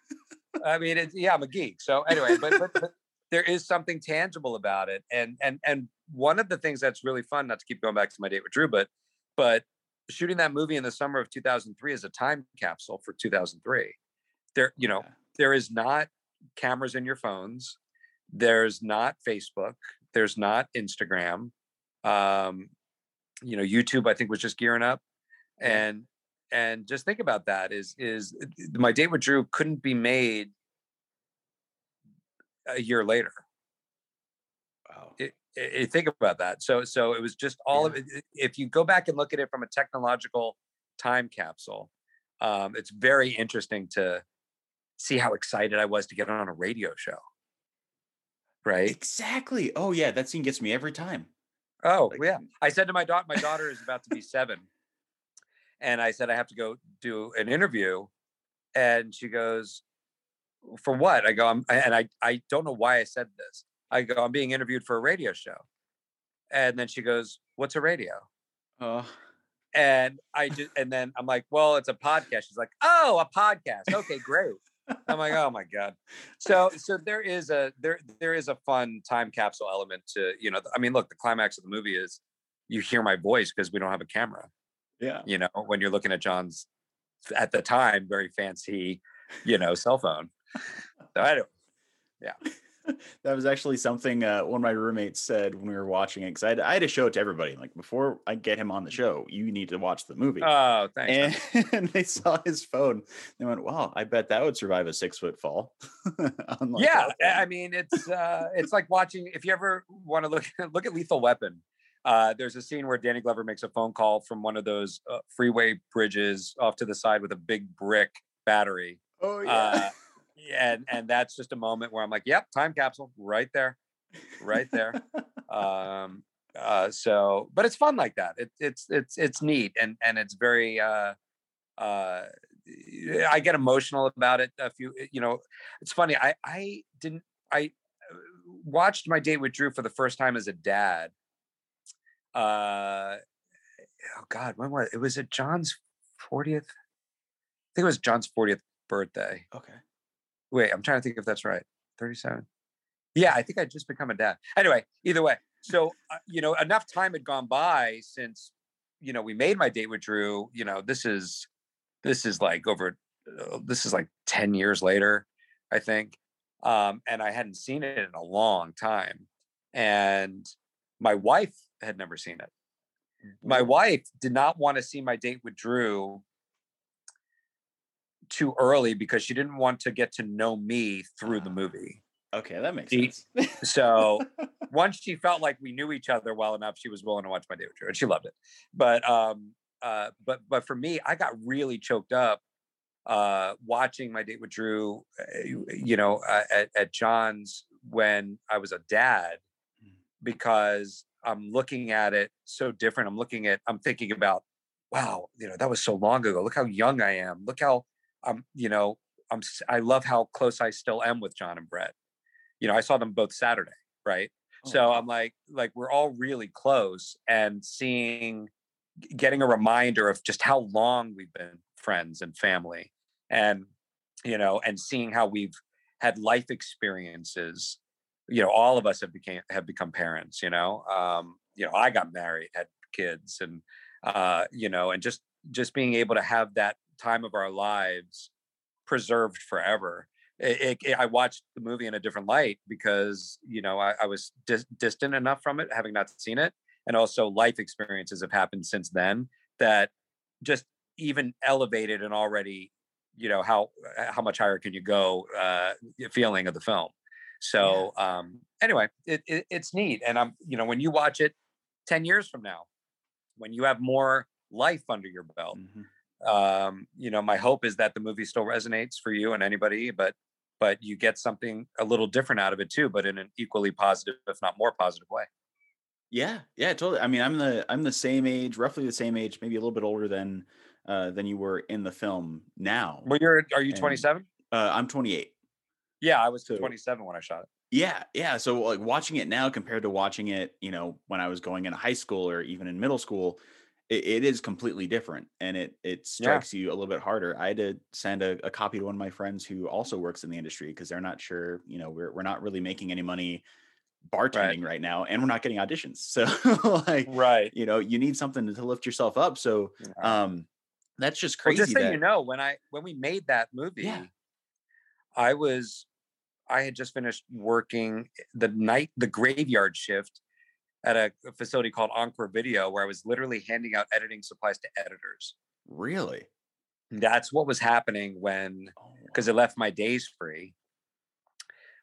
I mean, it's, yeah, I'm a geek. So anyway, but, but, but there is something tangible about it, and and and one of the things that's really fun, not to keep going back to my date with Drew, but but shooting that movie in the summer of 2003 is a time capsule for 2003. There, you know, Yeah. there is not cameras in your phones. There's not Facebook. There's not Instagram. Um, you know, YouTube, I think, was just gearing up, Yeah. and and just think about that is is my date with Drew couldn't be made a year later. Wow. It, it, think about that. So so it was just all of it. If you go back and look at it from a technological time capsule, um, it's very interesting to see how excited I was to get on a radio show. Right. Exactly. Oh yeah, that scene gets me every time. Oh Like- yeah. I said to my daughter, my daughter is about to be seven, and I said I have to go do an interview, and she goes, "For what?" I go, I'm, and I I don't know why I said this. I go, I'm being interviewed for a radio show, and then she goes, "What's a radio?" Oh, And I just and then I'm like, "Well, it's a podcast." She's like, "Oh, a podcast. Okay, great." I'm like, "Oh my god." So so there is a there there is a fun time capsule element to you know. I mean, look, the climax of the movie is you hear my voice because we don't have a camera. yeah. You know, when you're looking at John's at the time very fancy, you know, cell phone. So I don't. that was actually something uh, one of my roommates said when we were watching it because I, had- I had to show it to everybody. Like before I get him on the show, you need to watch the movie. Oh, thanks. and, and they saw his phone. They went, "Wow, I bet that would survive a six foot fall." like, yeah i mean it's uh it's like watching if you ever want to look look at lethal weapon uh there's a scene where danny glover makes a phone call from one of those uh, freeway bridges off to the side with a big brick battery oh uh and and that's just a moment where i'm like yep time capsule right there right there. Um uh so but it's fun like that. It, it's it's it's neat and and it's very uh uh i get emotional about it a few you know it's funny i i didn't i uh, watched my date with drew for the first time as a dad uh oh god when was it was it john's 40th i think it was john's 40th birthday. Okay. Wait, I'm trying to think if that's right. 37. Yeah, I think I just become a dad. Anyway, either way. So, uh, you know, enough time had gone by since, you know, we made my date with Drew. You know, this is, this is like over, uh, this is like 10 years later, I think. Um, and I hadn't seen it in a long time. And my wife had never seen it. My wife did not want to see my date with Drew too early because she didn't want to get to know me through the Ah. movie. Okay, that makes See, sense. So once she felt like we knew each other well enough, she was willing to watch my date with Drew, and she loved it. But um, uh, but but for me, I got really choked up uh, watching my date with Drew. uh, You know, at, at John's when I was a dad, because I'm looking at it so different. I'm looking at, I'm thinking about, wow, you know, that was so long ago. Look how young I am. Look how I'm, you know, I'm, I love how close I still am with John and Brett. You know, I saw them both Saturday, right? Oh, so I'm like, like we're all really close and seeing, getting a reminder of just how long we've been friends and family and, you know, and seeing how we've had life experiences you know all of us have became have become parents you know um you know i got married had kids and uh you know and just just being able to have that time of our lives preserved forever it, it, I watched the movie in a different light because you know I, I was dis- distant enough from it, having not seen it, and also life experiences have happened since then that just even elevated an already you know how how much higher can you go uh, feeling of the film. So yeah. um, anyway, it, it, it's neat, and I'm you know when you watch it ten years from now, when you have more life under your belt, mm-hmm. Um, you know my hope is that the movie still resonates for you and anybody, but but you get something a little different out of it too, but in an equally positive, if not more positive way. Yeah, yeah, totally. I mean, I'm the I'm the same age, roughly the same age, maybe a little bit older than uh, than you were in the film now. Well, you're are you 27? Uh, I'm 28. Yeah, I was so, 27 when I shot it. Yeah, yeah. So like watching it now compared to watching it, you know, when I was going into high school or even in middle school, it, it is completely different, and it it strikes yeah. you a little bit harder. I had to send a, a, copy to one of my friends who also works in the industry because they're not sure. You know, we're we're not really making any money bartending right. right, now and we're not getting auditions so like right you know you need something to lift yourself up so um that's just crazy. Well, just so that, you know, when I when we made that movie, yeah. I was I had just finished working the night the graveyard shift at a, facility called Encore Video, where I was literally handing out editing supplies to editors. Really? That's what was happening when because oh, it left my days free,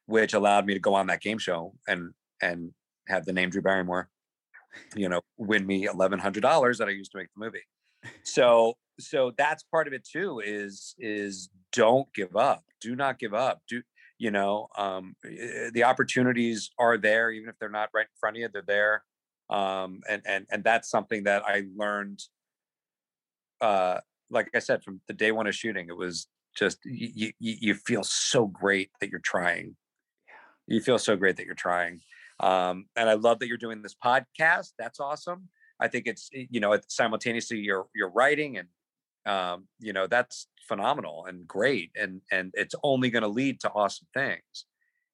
which allowed me to go on that game show and and have the name Drew Barrymore, you know, win me eleven hundred dollars that I used to make the movie. So so that's part of it too is is don't give up do not give up do you know um, eh, the opportunities are there even if they're not right in front of you they're there um, and and and that's something that i learned uh like i said from the day one of shooting it was just you you, you feel so great that you're trying. You feel so great that you're trying um, and i love that you're doing this podcast that's awesome. I think it's eh, you know simultaneously you're you're writing and um, you know that's phenomenal and great and and it's only going to lead to awesome things.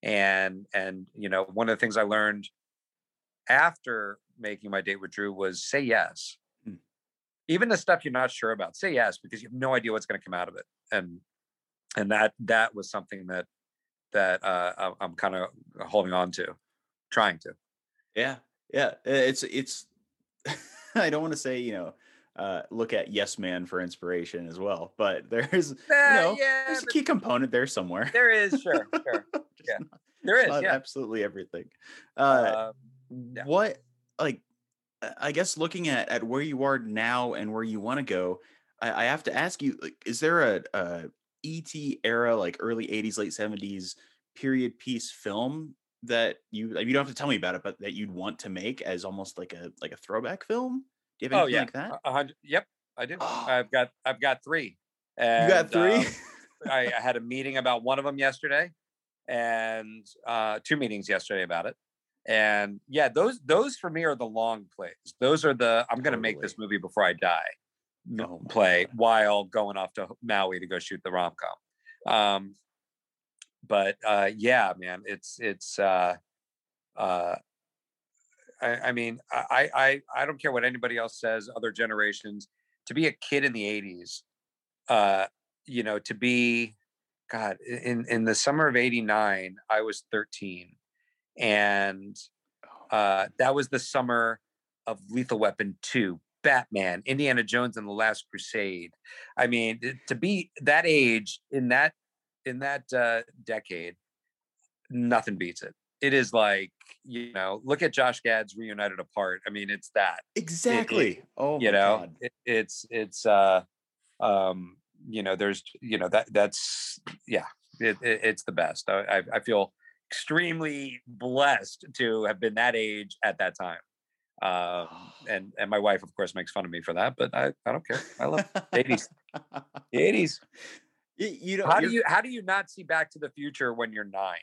And and you know one of the things i learned after making my date with drew was say yes. Mm. even the stuff you're not sure about say yes because you have no idea what's going to come out of it. And and that that was something that that uh i'm kind of holding on to trying to. Yeah yeah it's it's i don't want to say you know uh, look at Yes Man for inspiration as well. But there's, uh, you know, yeah, there's a key component there somewhere. There is, sure, sure, yeah, not, there is, yeah, absolutely everything. Uh, um, yeah. What, like, I guess looking at at where you are now and where you want to go, I, I, have to ask you: like, is there a, a ET era, like early '80s, late '70s period piece film that you you don't have to tell me about it, but that you'd want to make as almost like a like a throwback film? Do you have anything oh, yeah. like that? A hundred. Yep, I do. I've got I've got three. And, you got three. Um, I, I, had a meeting about one of them yesterday, and uh, two meetings yesterday about it. And yeah, those those for me are the long plays. Those are the I'm going to make this movie before I die. Oh play God. while going off to Maui to go shoot the rom com. Um, but uh, yeah, man, it's it's uh, uh, I, I mean, I, I I don't care what anybody else says. Other generations, to be a kid in the '80s, uh, you know, to be, God, in in the summer of '89, I was 13, and oh. uh, that was the summer of Lethal Weapon 2, Batman, Indiana Jones and the Last Crusade. I mean, to be that age in that in that uh, decade, nothing beats it it is like you know look at josh gad's reunited apart i mean it's that exactly it, it, oh you know it, it's it's uh um you know there's you know that that's yeah it's the best I, I feel extremely blessed to have been that age at that time. Um, and and my wife, of course, makes fun of me for that, but I, I don't care. I love the 80s. The 80s. You, you know, How do you how do you not see Back to the Future when you're nine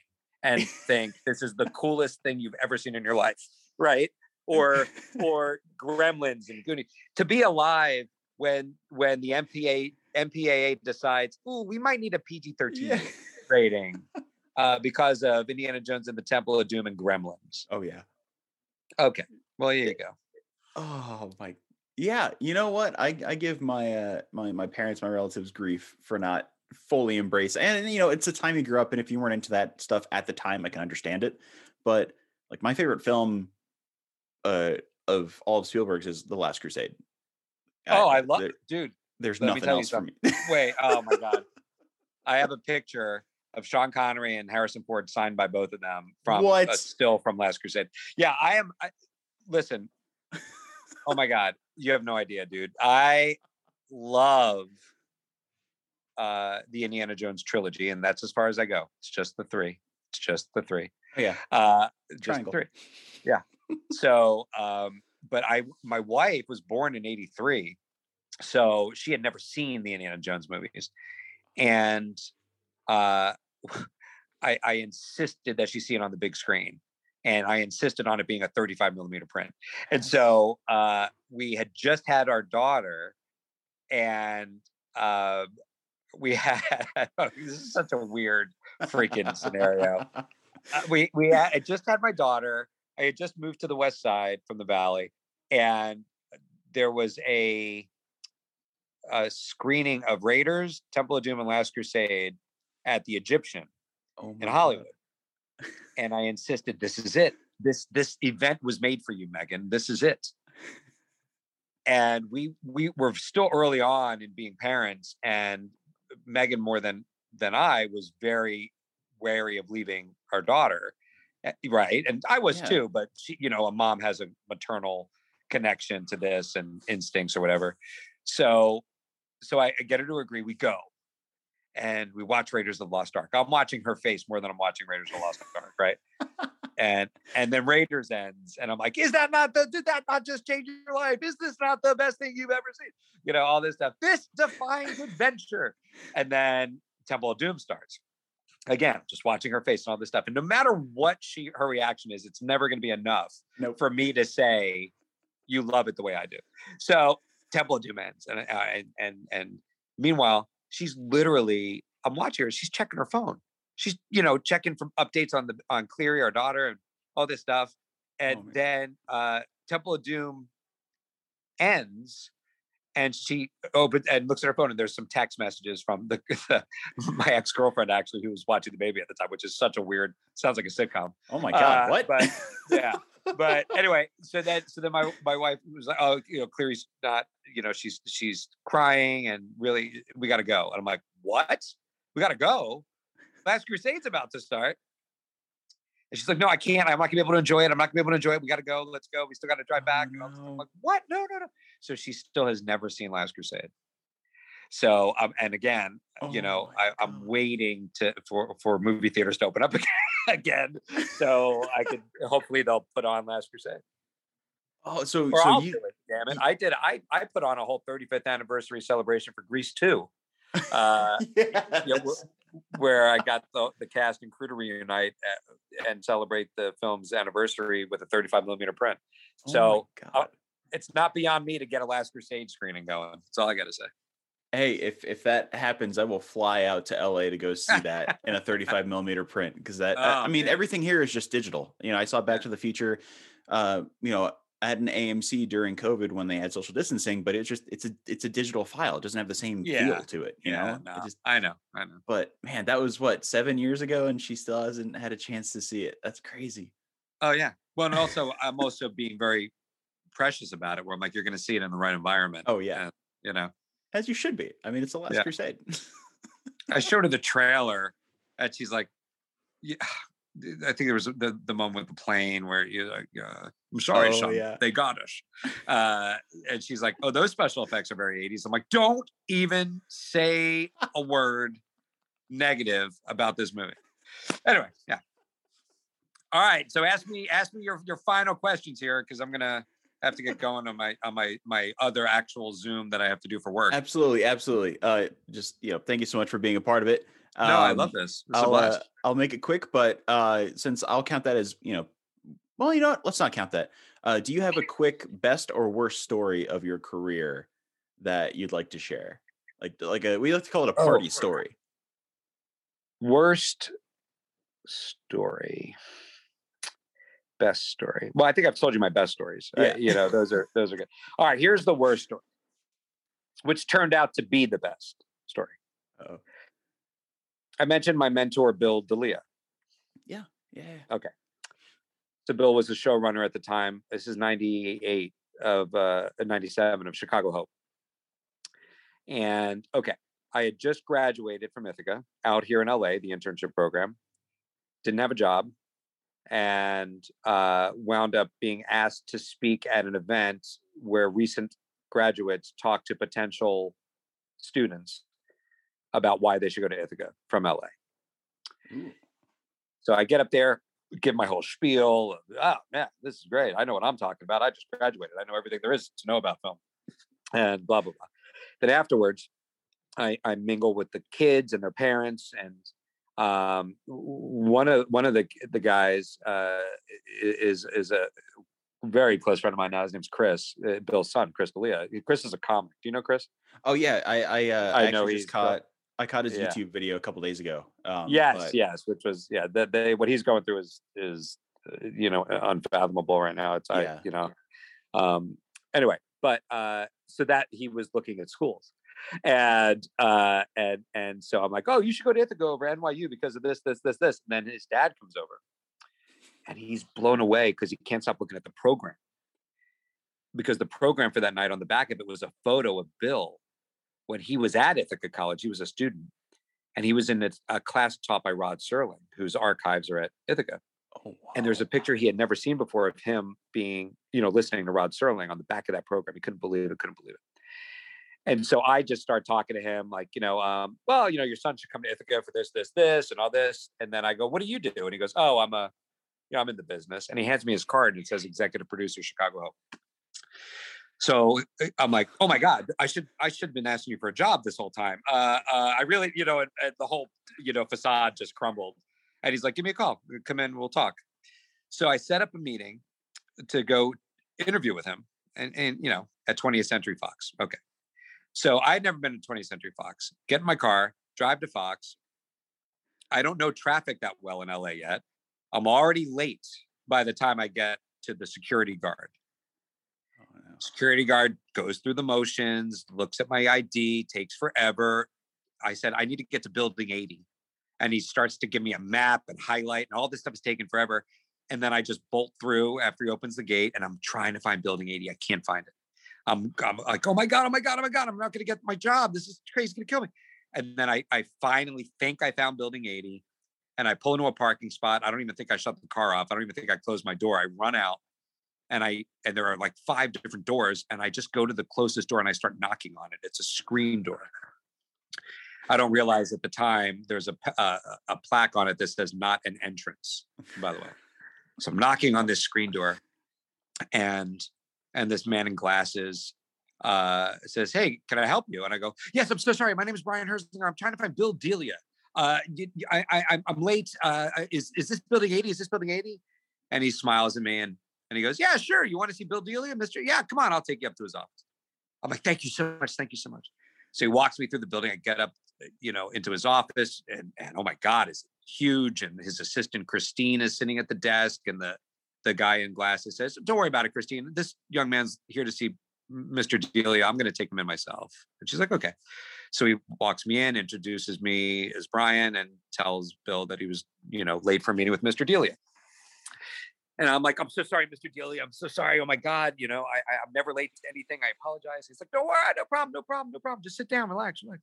and think this is the coolest thing you've ever seen in your life, right? Or or Gremlins and Goonies to be alive when when the MPA MPAA decides, oh, we might need a PG thirteen Yeah. rating uh, because of Indiana Jones and the Temple of Doom and Gremlins. Oh yeah. Okay, well here you go. Oh my. Yeah, you know what? I I give my uh my my parents, my relatives grief for not fully embrace. And you know, it's a time you grew up and if you weren't into that stuff at the time, I can understand it. But like my favorite film uh of all of Spielberg's is The Last Crusade. Oh, I love there- it, dude. There's Let nothing else for me. Wait, oh my god. I have a picture of Sean Connery and Harrison Ford signed by both of them from uh, still from Last Crusade. Yeah, I am I, listen. Oh my god, you have no idea, dude. I love uh the Indiana Jones trilogy and that's as far as I go. It's just the 3. It's just the 3. Oh, yeah. Uh just Triangle. 3. Yeah. so, um but I my wife was born in 83 so she had never seen the Indiana Jones movies, and uh, I, I insisted that she see it on the big screen, and I insisted on it being a 35 millimeter print. And so uh, we had just had our daughter, and uh, we had this is such a weird freaking scenario. Uh, we we had, I just had my daughter. I had just moved to the west side from the valley, and there was a, a screening of Raiders, Temple of Doom, and Last Crusade at the Egyptian Oh in God. Hollywood. And I insisted, this is it. This this event was made for you, Megan. This is it. And we we were still early on in being parents, and Megan more than than I was very wary of leaving our daughter. eh, Right. And I was Yeah. too, but she, you know, a mom has a maternal connection to this and instincts or whatever. So so I I get her to agree, we go. And we watch Raiders of the Lost Ark. I'm watching her face more than I'm watching Raiders of the Lost Ark, right? and and then Raiders ends, and I'm like, is that not the did that not just change your life? Is this not the best thing you've ever seen? You know, all this stuff. This defines adventure. And then Temple of Doom starts. Again, just watching her face and all this stuff. And no matter what she her reaction is, it's never going to be enough Nope. for me to say you love it the way I do. So Temple of Doom ends, and uh, and and and meanwhile, she's literally I'm watching her. She's checking her phone. She's you know checking for updates on the on Cleary, our daughter, and all this stuff. And man. then uh Temple of Doom ends. And she opens and looks at her phone, and there's some text messages from the, my ex girlfriend actually, who was watching the baby at the time, which is such a weird. Sounds like a sitcom Oh my god, uh, what? but- yeah but anyway so then so then my my wife was like oh you know Cleary's not you know she's she's crying and really we got to go and i'm like what we got to go last crusade's about to start and she's like no i can't i'm not gonna be able to enjoy it i'm not gonna be able to enjoy it we got to go let's go we still got to drive back and this stuff. I'm like what no no no so she still has never seen last crusade so um and again you Oh know I, i'm waiting to for for movie theaters to open up again so I could hopefully they'll put on Last Crusade. oh, so Or so I'll you do it. Damn it! I did. I I put on a whole 35th anniversary celebration for Grease 2, uh, yes. Where I got the, the cast and crew to reunite uh, and celebrate the film's anniversary with a 35 millimeter print. Oh So uh, it's not beyond me to get a Last Crusade screening going. That's all I got to say. Hey, if if that happens, I will fly out to LA to go see that in a 35 millimeter print because that I, Oh, I mean man. everything here is just digital. You know, I saw Back to the Future. Uh, you know, I had an AMC during COVID when they had social distancing, but it's just it's a it's a digital file. It doesn't have the same Yeah. feel to it. You know, It just- I know. I know. but man, that was what seven years ago, and she still hasn't had a chance to see it. That's crazy. Oh yeah. Well, and also I'm also being very precious about it. Where I'm like, you're going to see it in the right environment. Oh yeah, and, you know. as you should be. I mean, it's the Last Yeah. Crusade. I showed her the trailer, and she's like, "Yeah." I think there was the the moment with the plane where you're like, uh, "I'm sorry, Oh, son, yeah. they got us," uh, and she's like, "Oh, those special effects are very 80s." I'm like, "Don't even say a word negative about this movie." Anyway, yeah, All right. So ask me ask me your your final questions here because I'm gonna have to get going on my on my my other actual Zoom that I have to do for work. Absolutely, absolutely. Uh, just you know, thank you so much for being a part of it. No, I Um, love this. This I'll uh. I'll make it quick, but uh, since I'll count that as you know, well, you know what? Let's not count that. Uh, do you have a quick best or worst story of your career that you'd like to share? Like like a we like to call it a Oh, party story. Worst story. Best story. Well, I think I've told you my best stories. Uh, Yeah. you know, those are those are good. All right, here's the worst story, which turned out to be the best story. Oh, I mentioned my mentor, Bill D'Elia. yeah. Yeah. Okay. So Bill was the showrunner at the time. This is 98 of uh 97 of Chicago Hope. And okay, I had just graduated from Ithaca out here in LA, the internship program. Didn't have a job and uh, wound up being asked to speak at an event where recent graduates talk to potential students about why they should go to Ithaca from LA. Ooh. So I get up there, give my whole spiel. of, Oh man, this is great. I know what I'm talking about. I just graduated. I know everything there is to know about film, and blah blah blah. Then afterwards, I, I mingle with the kids and their parents, and um, one of one of the the guys uh, is is a very close friend of mine now. His name's Chris, uh, Bill's son, Chris D'Elia. Chris is a comic. Do you know Chris? Oh yeah, I I uh, I know actually he's just caught I caught his Yeah. YouTube video a couple days ago. Um, yes, but- yes, which was yeah. That they what he's going through is is uh, you know unfathomable right now. It's Yeah. I you know. Um. Anyway, but uh, so that he was looking at schools, and uh, and and so I'm like, oh, you should go to Ithaca over NYU because of this, this, this, this. And then his dad comes over, and he's blown away because he can't stop looking at the program. Because the program for that night on the back of it was a photo of Bill when he was at Ithaca College. He was a student, and he was in a, a class taught by Rod Serling, whose archives are at Ithaca. Oh, And there's a picture he had never seen before of him being, you know, listening to Rod Serling on the back of that program. He couldn't believe it, couldn't believe it. And so I just start talking to him, like, you know, um, well, you know, your son should come to Ithaca for this, this, this, and all this. And then I go, what do you do? And he goes, oh, I'm a, you know, I'm in the business. And he hands me his card and it says executive producer, Chicago Hope. So uh, I'm like, oh my God, I should I should have been asking you for a job this whole time. Uh, uh, I really, you know, and, and the whole, you know, facade just crumbled. And he's like, give me a call, come in, we'll talk. So I set up a meeting to go interview with him, and and you know, at 20th Century Fox. Okay. So I'd never been to 20th Century Fox. Get in my car, drive to Fox. I don't know traffic that well in LA yet. I'm already late by the time I get to the security guard. Security guard goes through the motions, looks at my ID, takes forever. I said, I need to get to building 80. And he starts to give me a map and highlight, and all this stuff is taking forever. And then I just bolt through after he opens the gate, and I'm trying to find building 80. I can't find it. I'm, I'm like, oh my God, oh my God, oh my God, I'm not going to get my job. This is crazy, it's going to kill me. And then I, I finally think I found building 80 and I pull into a parking spot. I don't even think I shut the car off. I don't even think I closed my door. I run out and I and there are like five different doors and I just go to the closest door and I start knocking on it. It's a screen door. I don't realize at the time there's a uh, a plaque on it that says not an entrance. By the way, so I'm knocking on this screen door, and and this man in glasses uh, says, "Hey, can I help you?" And I go, "Yes, I'm so sorry. My name is Brian Herzinger. I'm trying to find Bill Delia. Uh, I, I, I'm- I'm late. Uh, is is this building 80? Is this building 80?" And he smiles at me and and he goes, "Yeah, sure. You want to see Bill Delia, Mister? Yeah, come on. I'll take you up to his office." I'm like, "Thank you so much. Thank you so much." So he walks me through the building. I get up, uh, you know, into his office, and and oh my God, is huge. And his assistant Christine is sitting at the desk, and the the guy in glasses says, "Don't worry about it, Christine. This young man's here to see Mr. Delia. I'm going to take him in myself." And she's like, "Okay." So he walks me in, introduces me as Brian, and tells Bill that he was, you know, late for a meeting with Mr. Delia. And I'm like, I'm so sorry, Mr. Delia. I'm so sorry. Oh my God. You know, I, I, I'm never late to anything. I apologize. He's like, don't worry. No problem. No problem. No problem. Just sit down, relax, relax.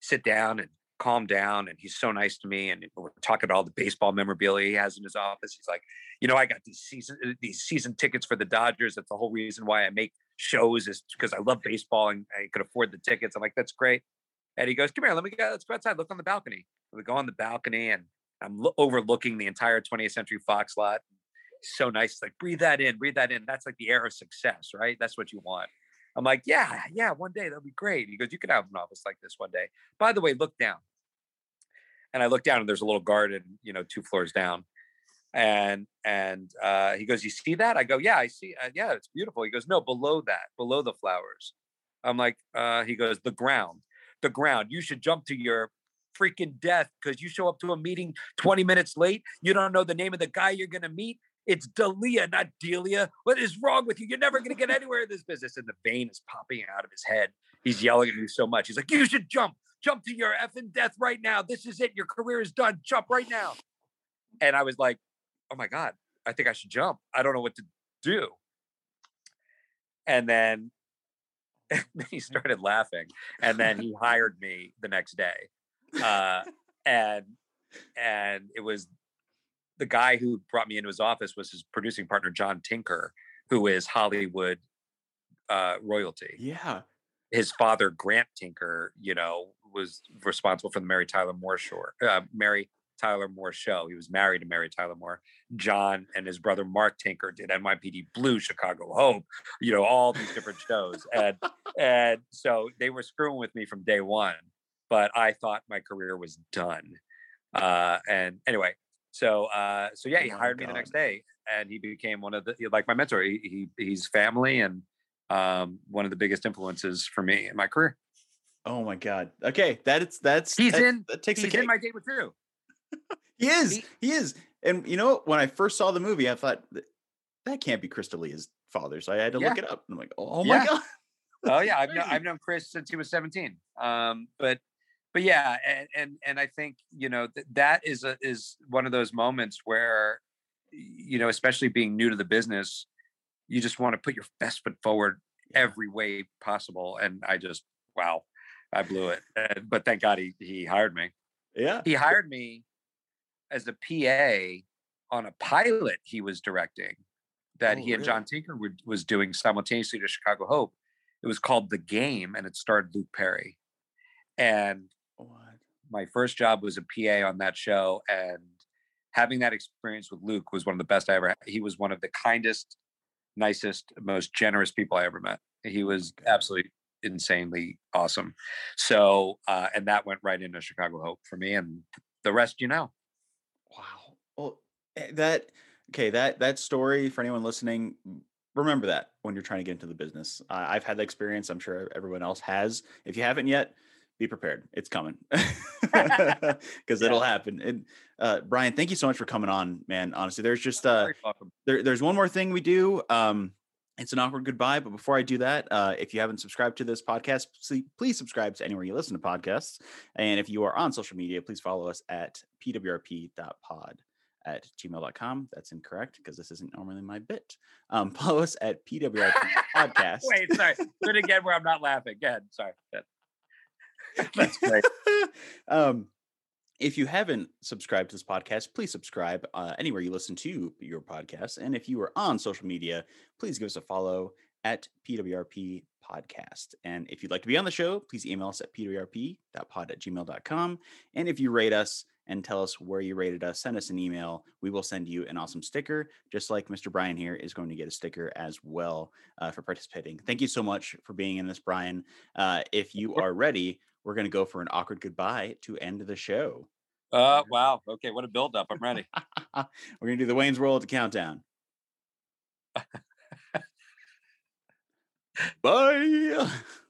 Sit down and calm down. And he's so nice to me. And we're talking about all the baseball memorabilia he has in his office. He's like, you know, I got these season uh, these season tickets for the Dodgers. That's the whole reason why I make shows is because I love baseball and I could afford the tickets. I'm like, that's great. And he goes, come here, let me go. Let's go outside. Look on the balcony. We go on the balcony and I'm lo- overlooking the entire 20th Century Fox lot. So nice, like breathe that in, breathe that in. That's like the air of success, right? That's what you want. I'm like, yeah, yeah, one day that'll be great. He goes, you can have an office like this one day. By the way, look down. And I look down and there's a little garden, you know, two floors down. And and uh, he goes, you see that? I go, yeah, I see. Uh, yeah, it's beautiful. He goes, no, below that, below the flowers. I'm like, uh, he goes, the ground, the ground. You should jump to your freaking death because you show up to a meeting 20 minutes late. You don't know the name of the guy you're going to meet. It's Dalia, not Delia. What is wrong with you? You're never going to get anywhere in this business. And the vein is popping out of his head. He's yelling at me so much. He's like, You should jump. Jump to your effing death right now. This is it. Your career is done. Jump right now. And I was like, Oh my God, I think I should jump. I don't know what to do. And then, then he started laughing. And then he hired me the next day. Uh, and and it was the guy who brought me into his office was his producing partner John Tinker, who is Hollywood uh, royalty. Yeah. His father Grant Tinker, you know, was responsible for the Mary Tyler Moore show. Uh, Mary Tyler Moore show. He was married to Mary Tyler Moore. John and his brother Mark Tinker did NYPD Blue, Chicago Hope, you know, all these different shows. And and so they were screwing with me from day one, but I thought my career was done. Uh, and anyway, so uh, so yeah, he Oh hired me the next day, and he became one of the like my mentor. He, he he's family and um, one of the biggest influences for me in my career. Oh my god. Okay, that's that's He's that, in- That takes He's in my date with Drew. he is. he- He, is. And you know, when I first saw the movie, I thought that can't be Chris D'Elia's father. So I had to look it up. And I'm like, oh Yeah. my god. Oh yeah, I've known, I've known Chris since he was 17. Um, but but yeah, and and and I think you know th- that is a is one of those moments where you know, especially being new to the business, you just want to put your best foot forward every way possible. And I just wow, I blew it. And, but thank God he he hired me. Yeah. He hired me as a PA on a pilot he was directing that Oh, he and really? John Tinker were, was doing simultaneously to Chicago Hope. It was called The Game and it starred Luke Perry. And? My first job was a PA on that show. And having that experience with Luke was one of the best I ever had. He was one of the kindest, nicest, most generous people I ever met. He was absolutely insanely awesome. So, uh, and that went right into Chicago Hope for me. And the rest, you know. Wow. Well, eh, that okay. That that story for anyone listening, remember that when you're trying to get into the business. Uh, I've had that experience. I'm sure everyone else has. If you haven't yet, be prepared. It's coming because it'll happen. And uh, Brian, thank you so much for coming on, man. Honestly, there's just uh, there, there's one more thing we do. Um, it's an awkward goodbye, but before I do that, uh, if you haven't subscribed to this podcast, please, please subscribe to anywhere you listen to podcasts. And if you are on social media, please follow us at pwrp.pod at gmail.com. That's incorrect because this isn't normally my bit. Um, follow us at pwrp podcast. Wait, sorry. Do it again where I'm not laughing. Go ahead. Sorry. That's great. um, if you haven't subscribed to this podcast, please subscribe uh, anywhere you listen to your podcast. And if you are on social media, please give us a follow at PWRP Podcast. And if you'd like to be on the show, please email us at pwrp.pod at gmail.com. And if you rate us and tell us where you rated us, send us an email. We will send you an awesome sticker, just like Mr. Brian here is going to get a sticker as well uh, for participating. Thank you so much for being in this, Brian. Uh, if you are ready, we're going to go for an awkward goodbye to end the show. Uh, wow. Okay. What a build up. I'm ready. We're going to do the Wayne's World to countdown. Bye.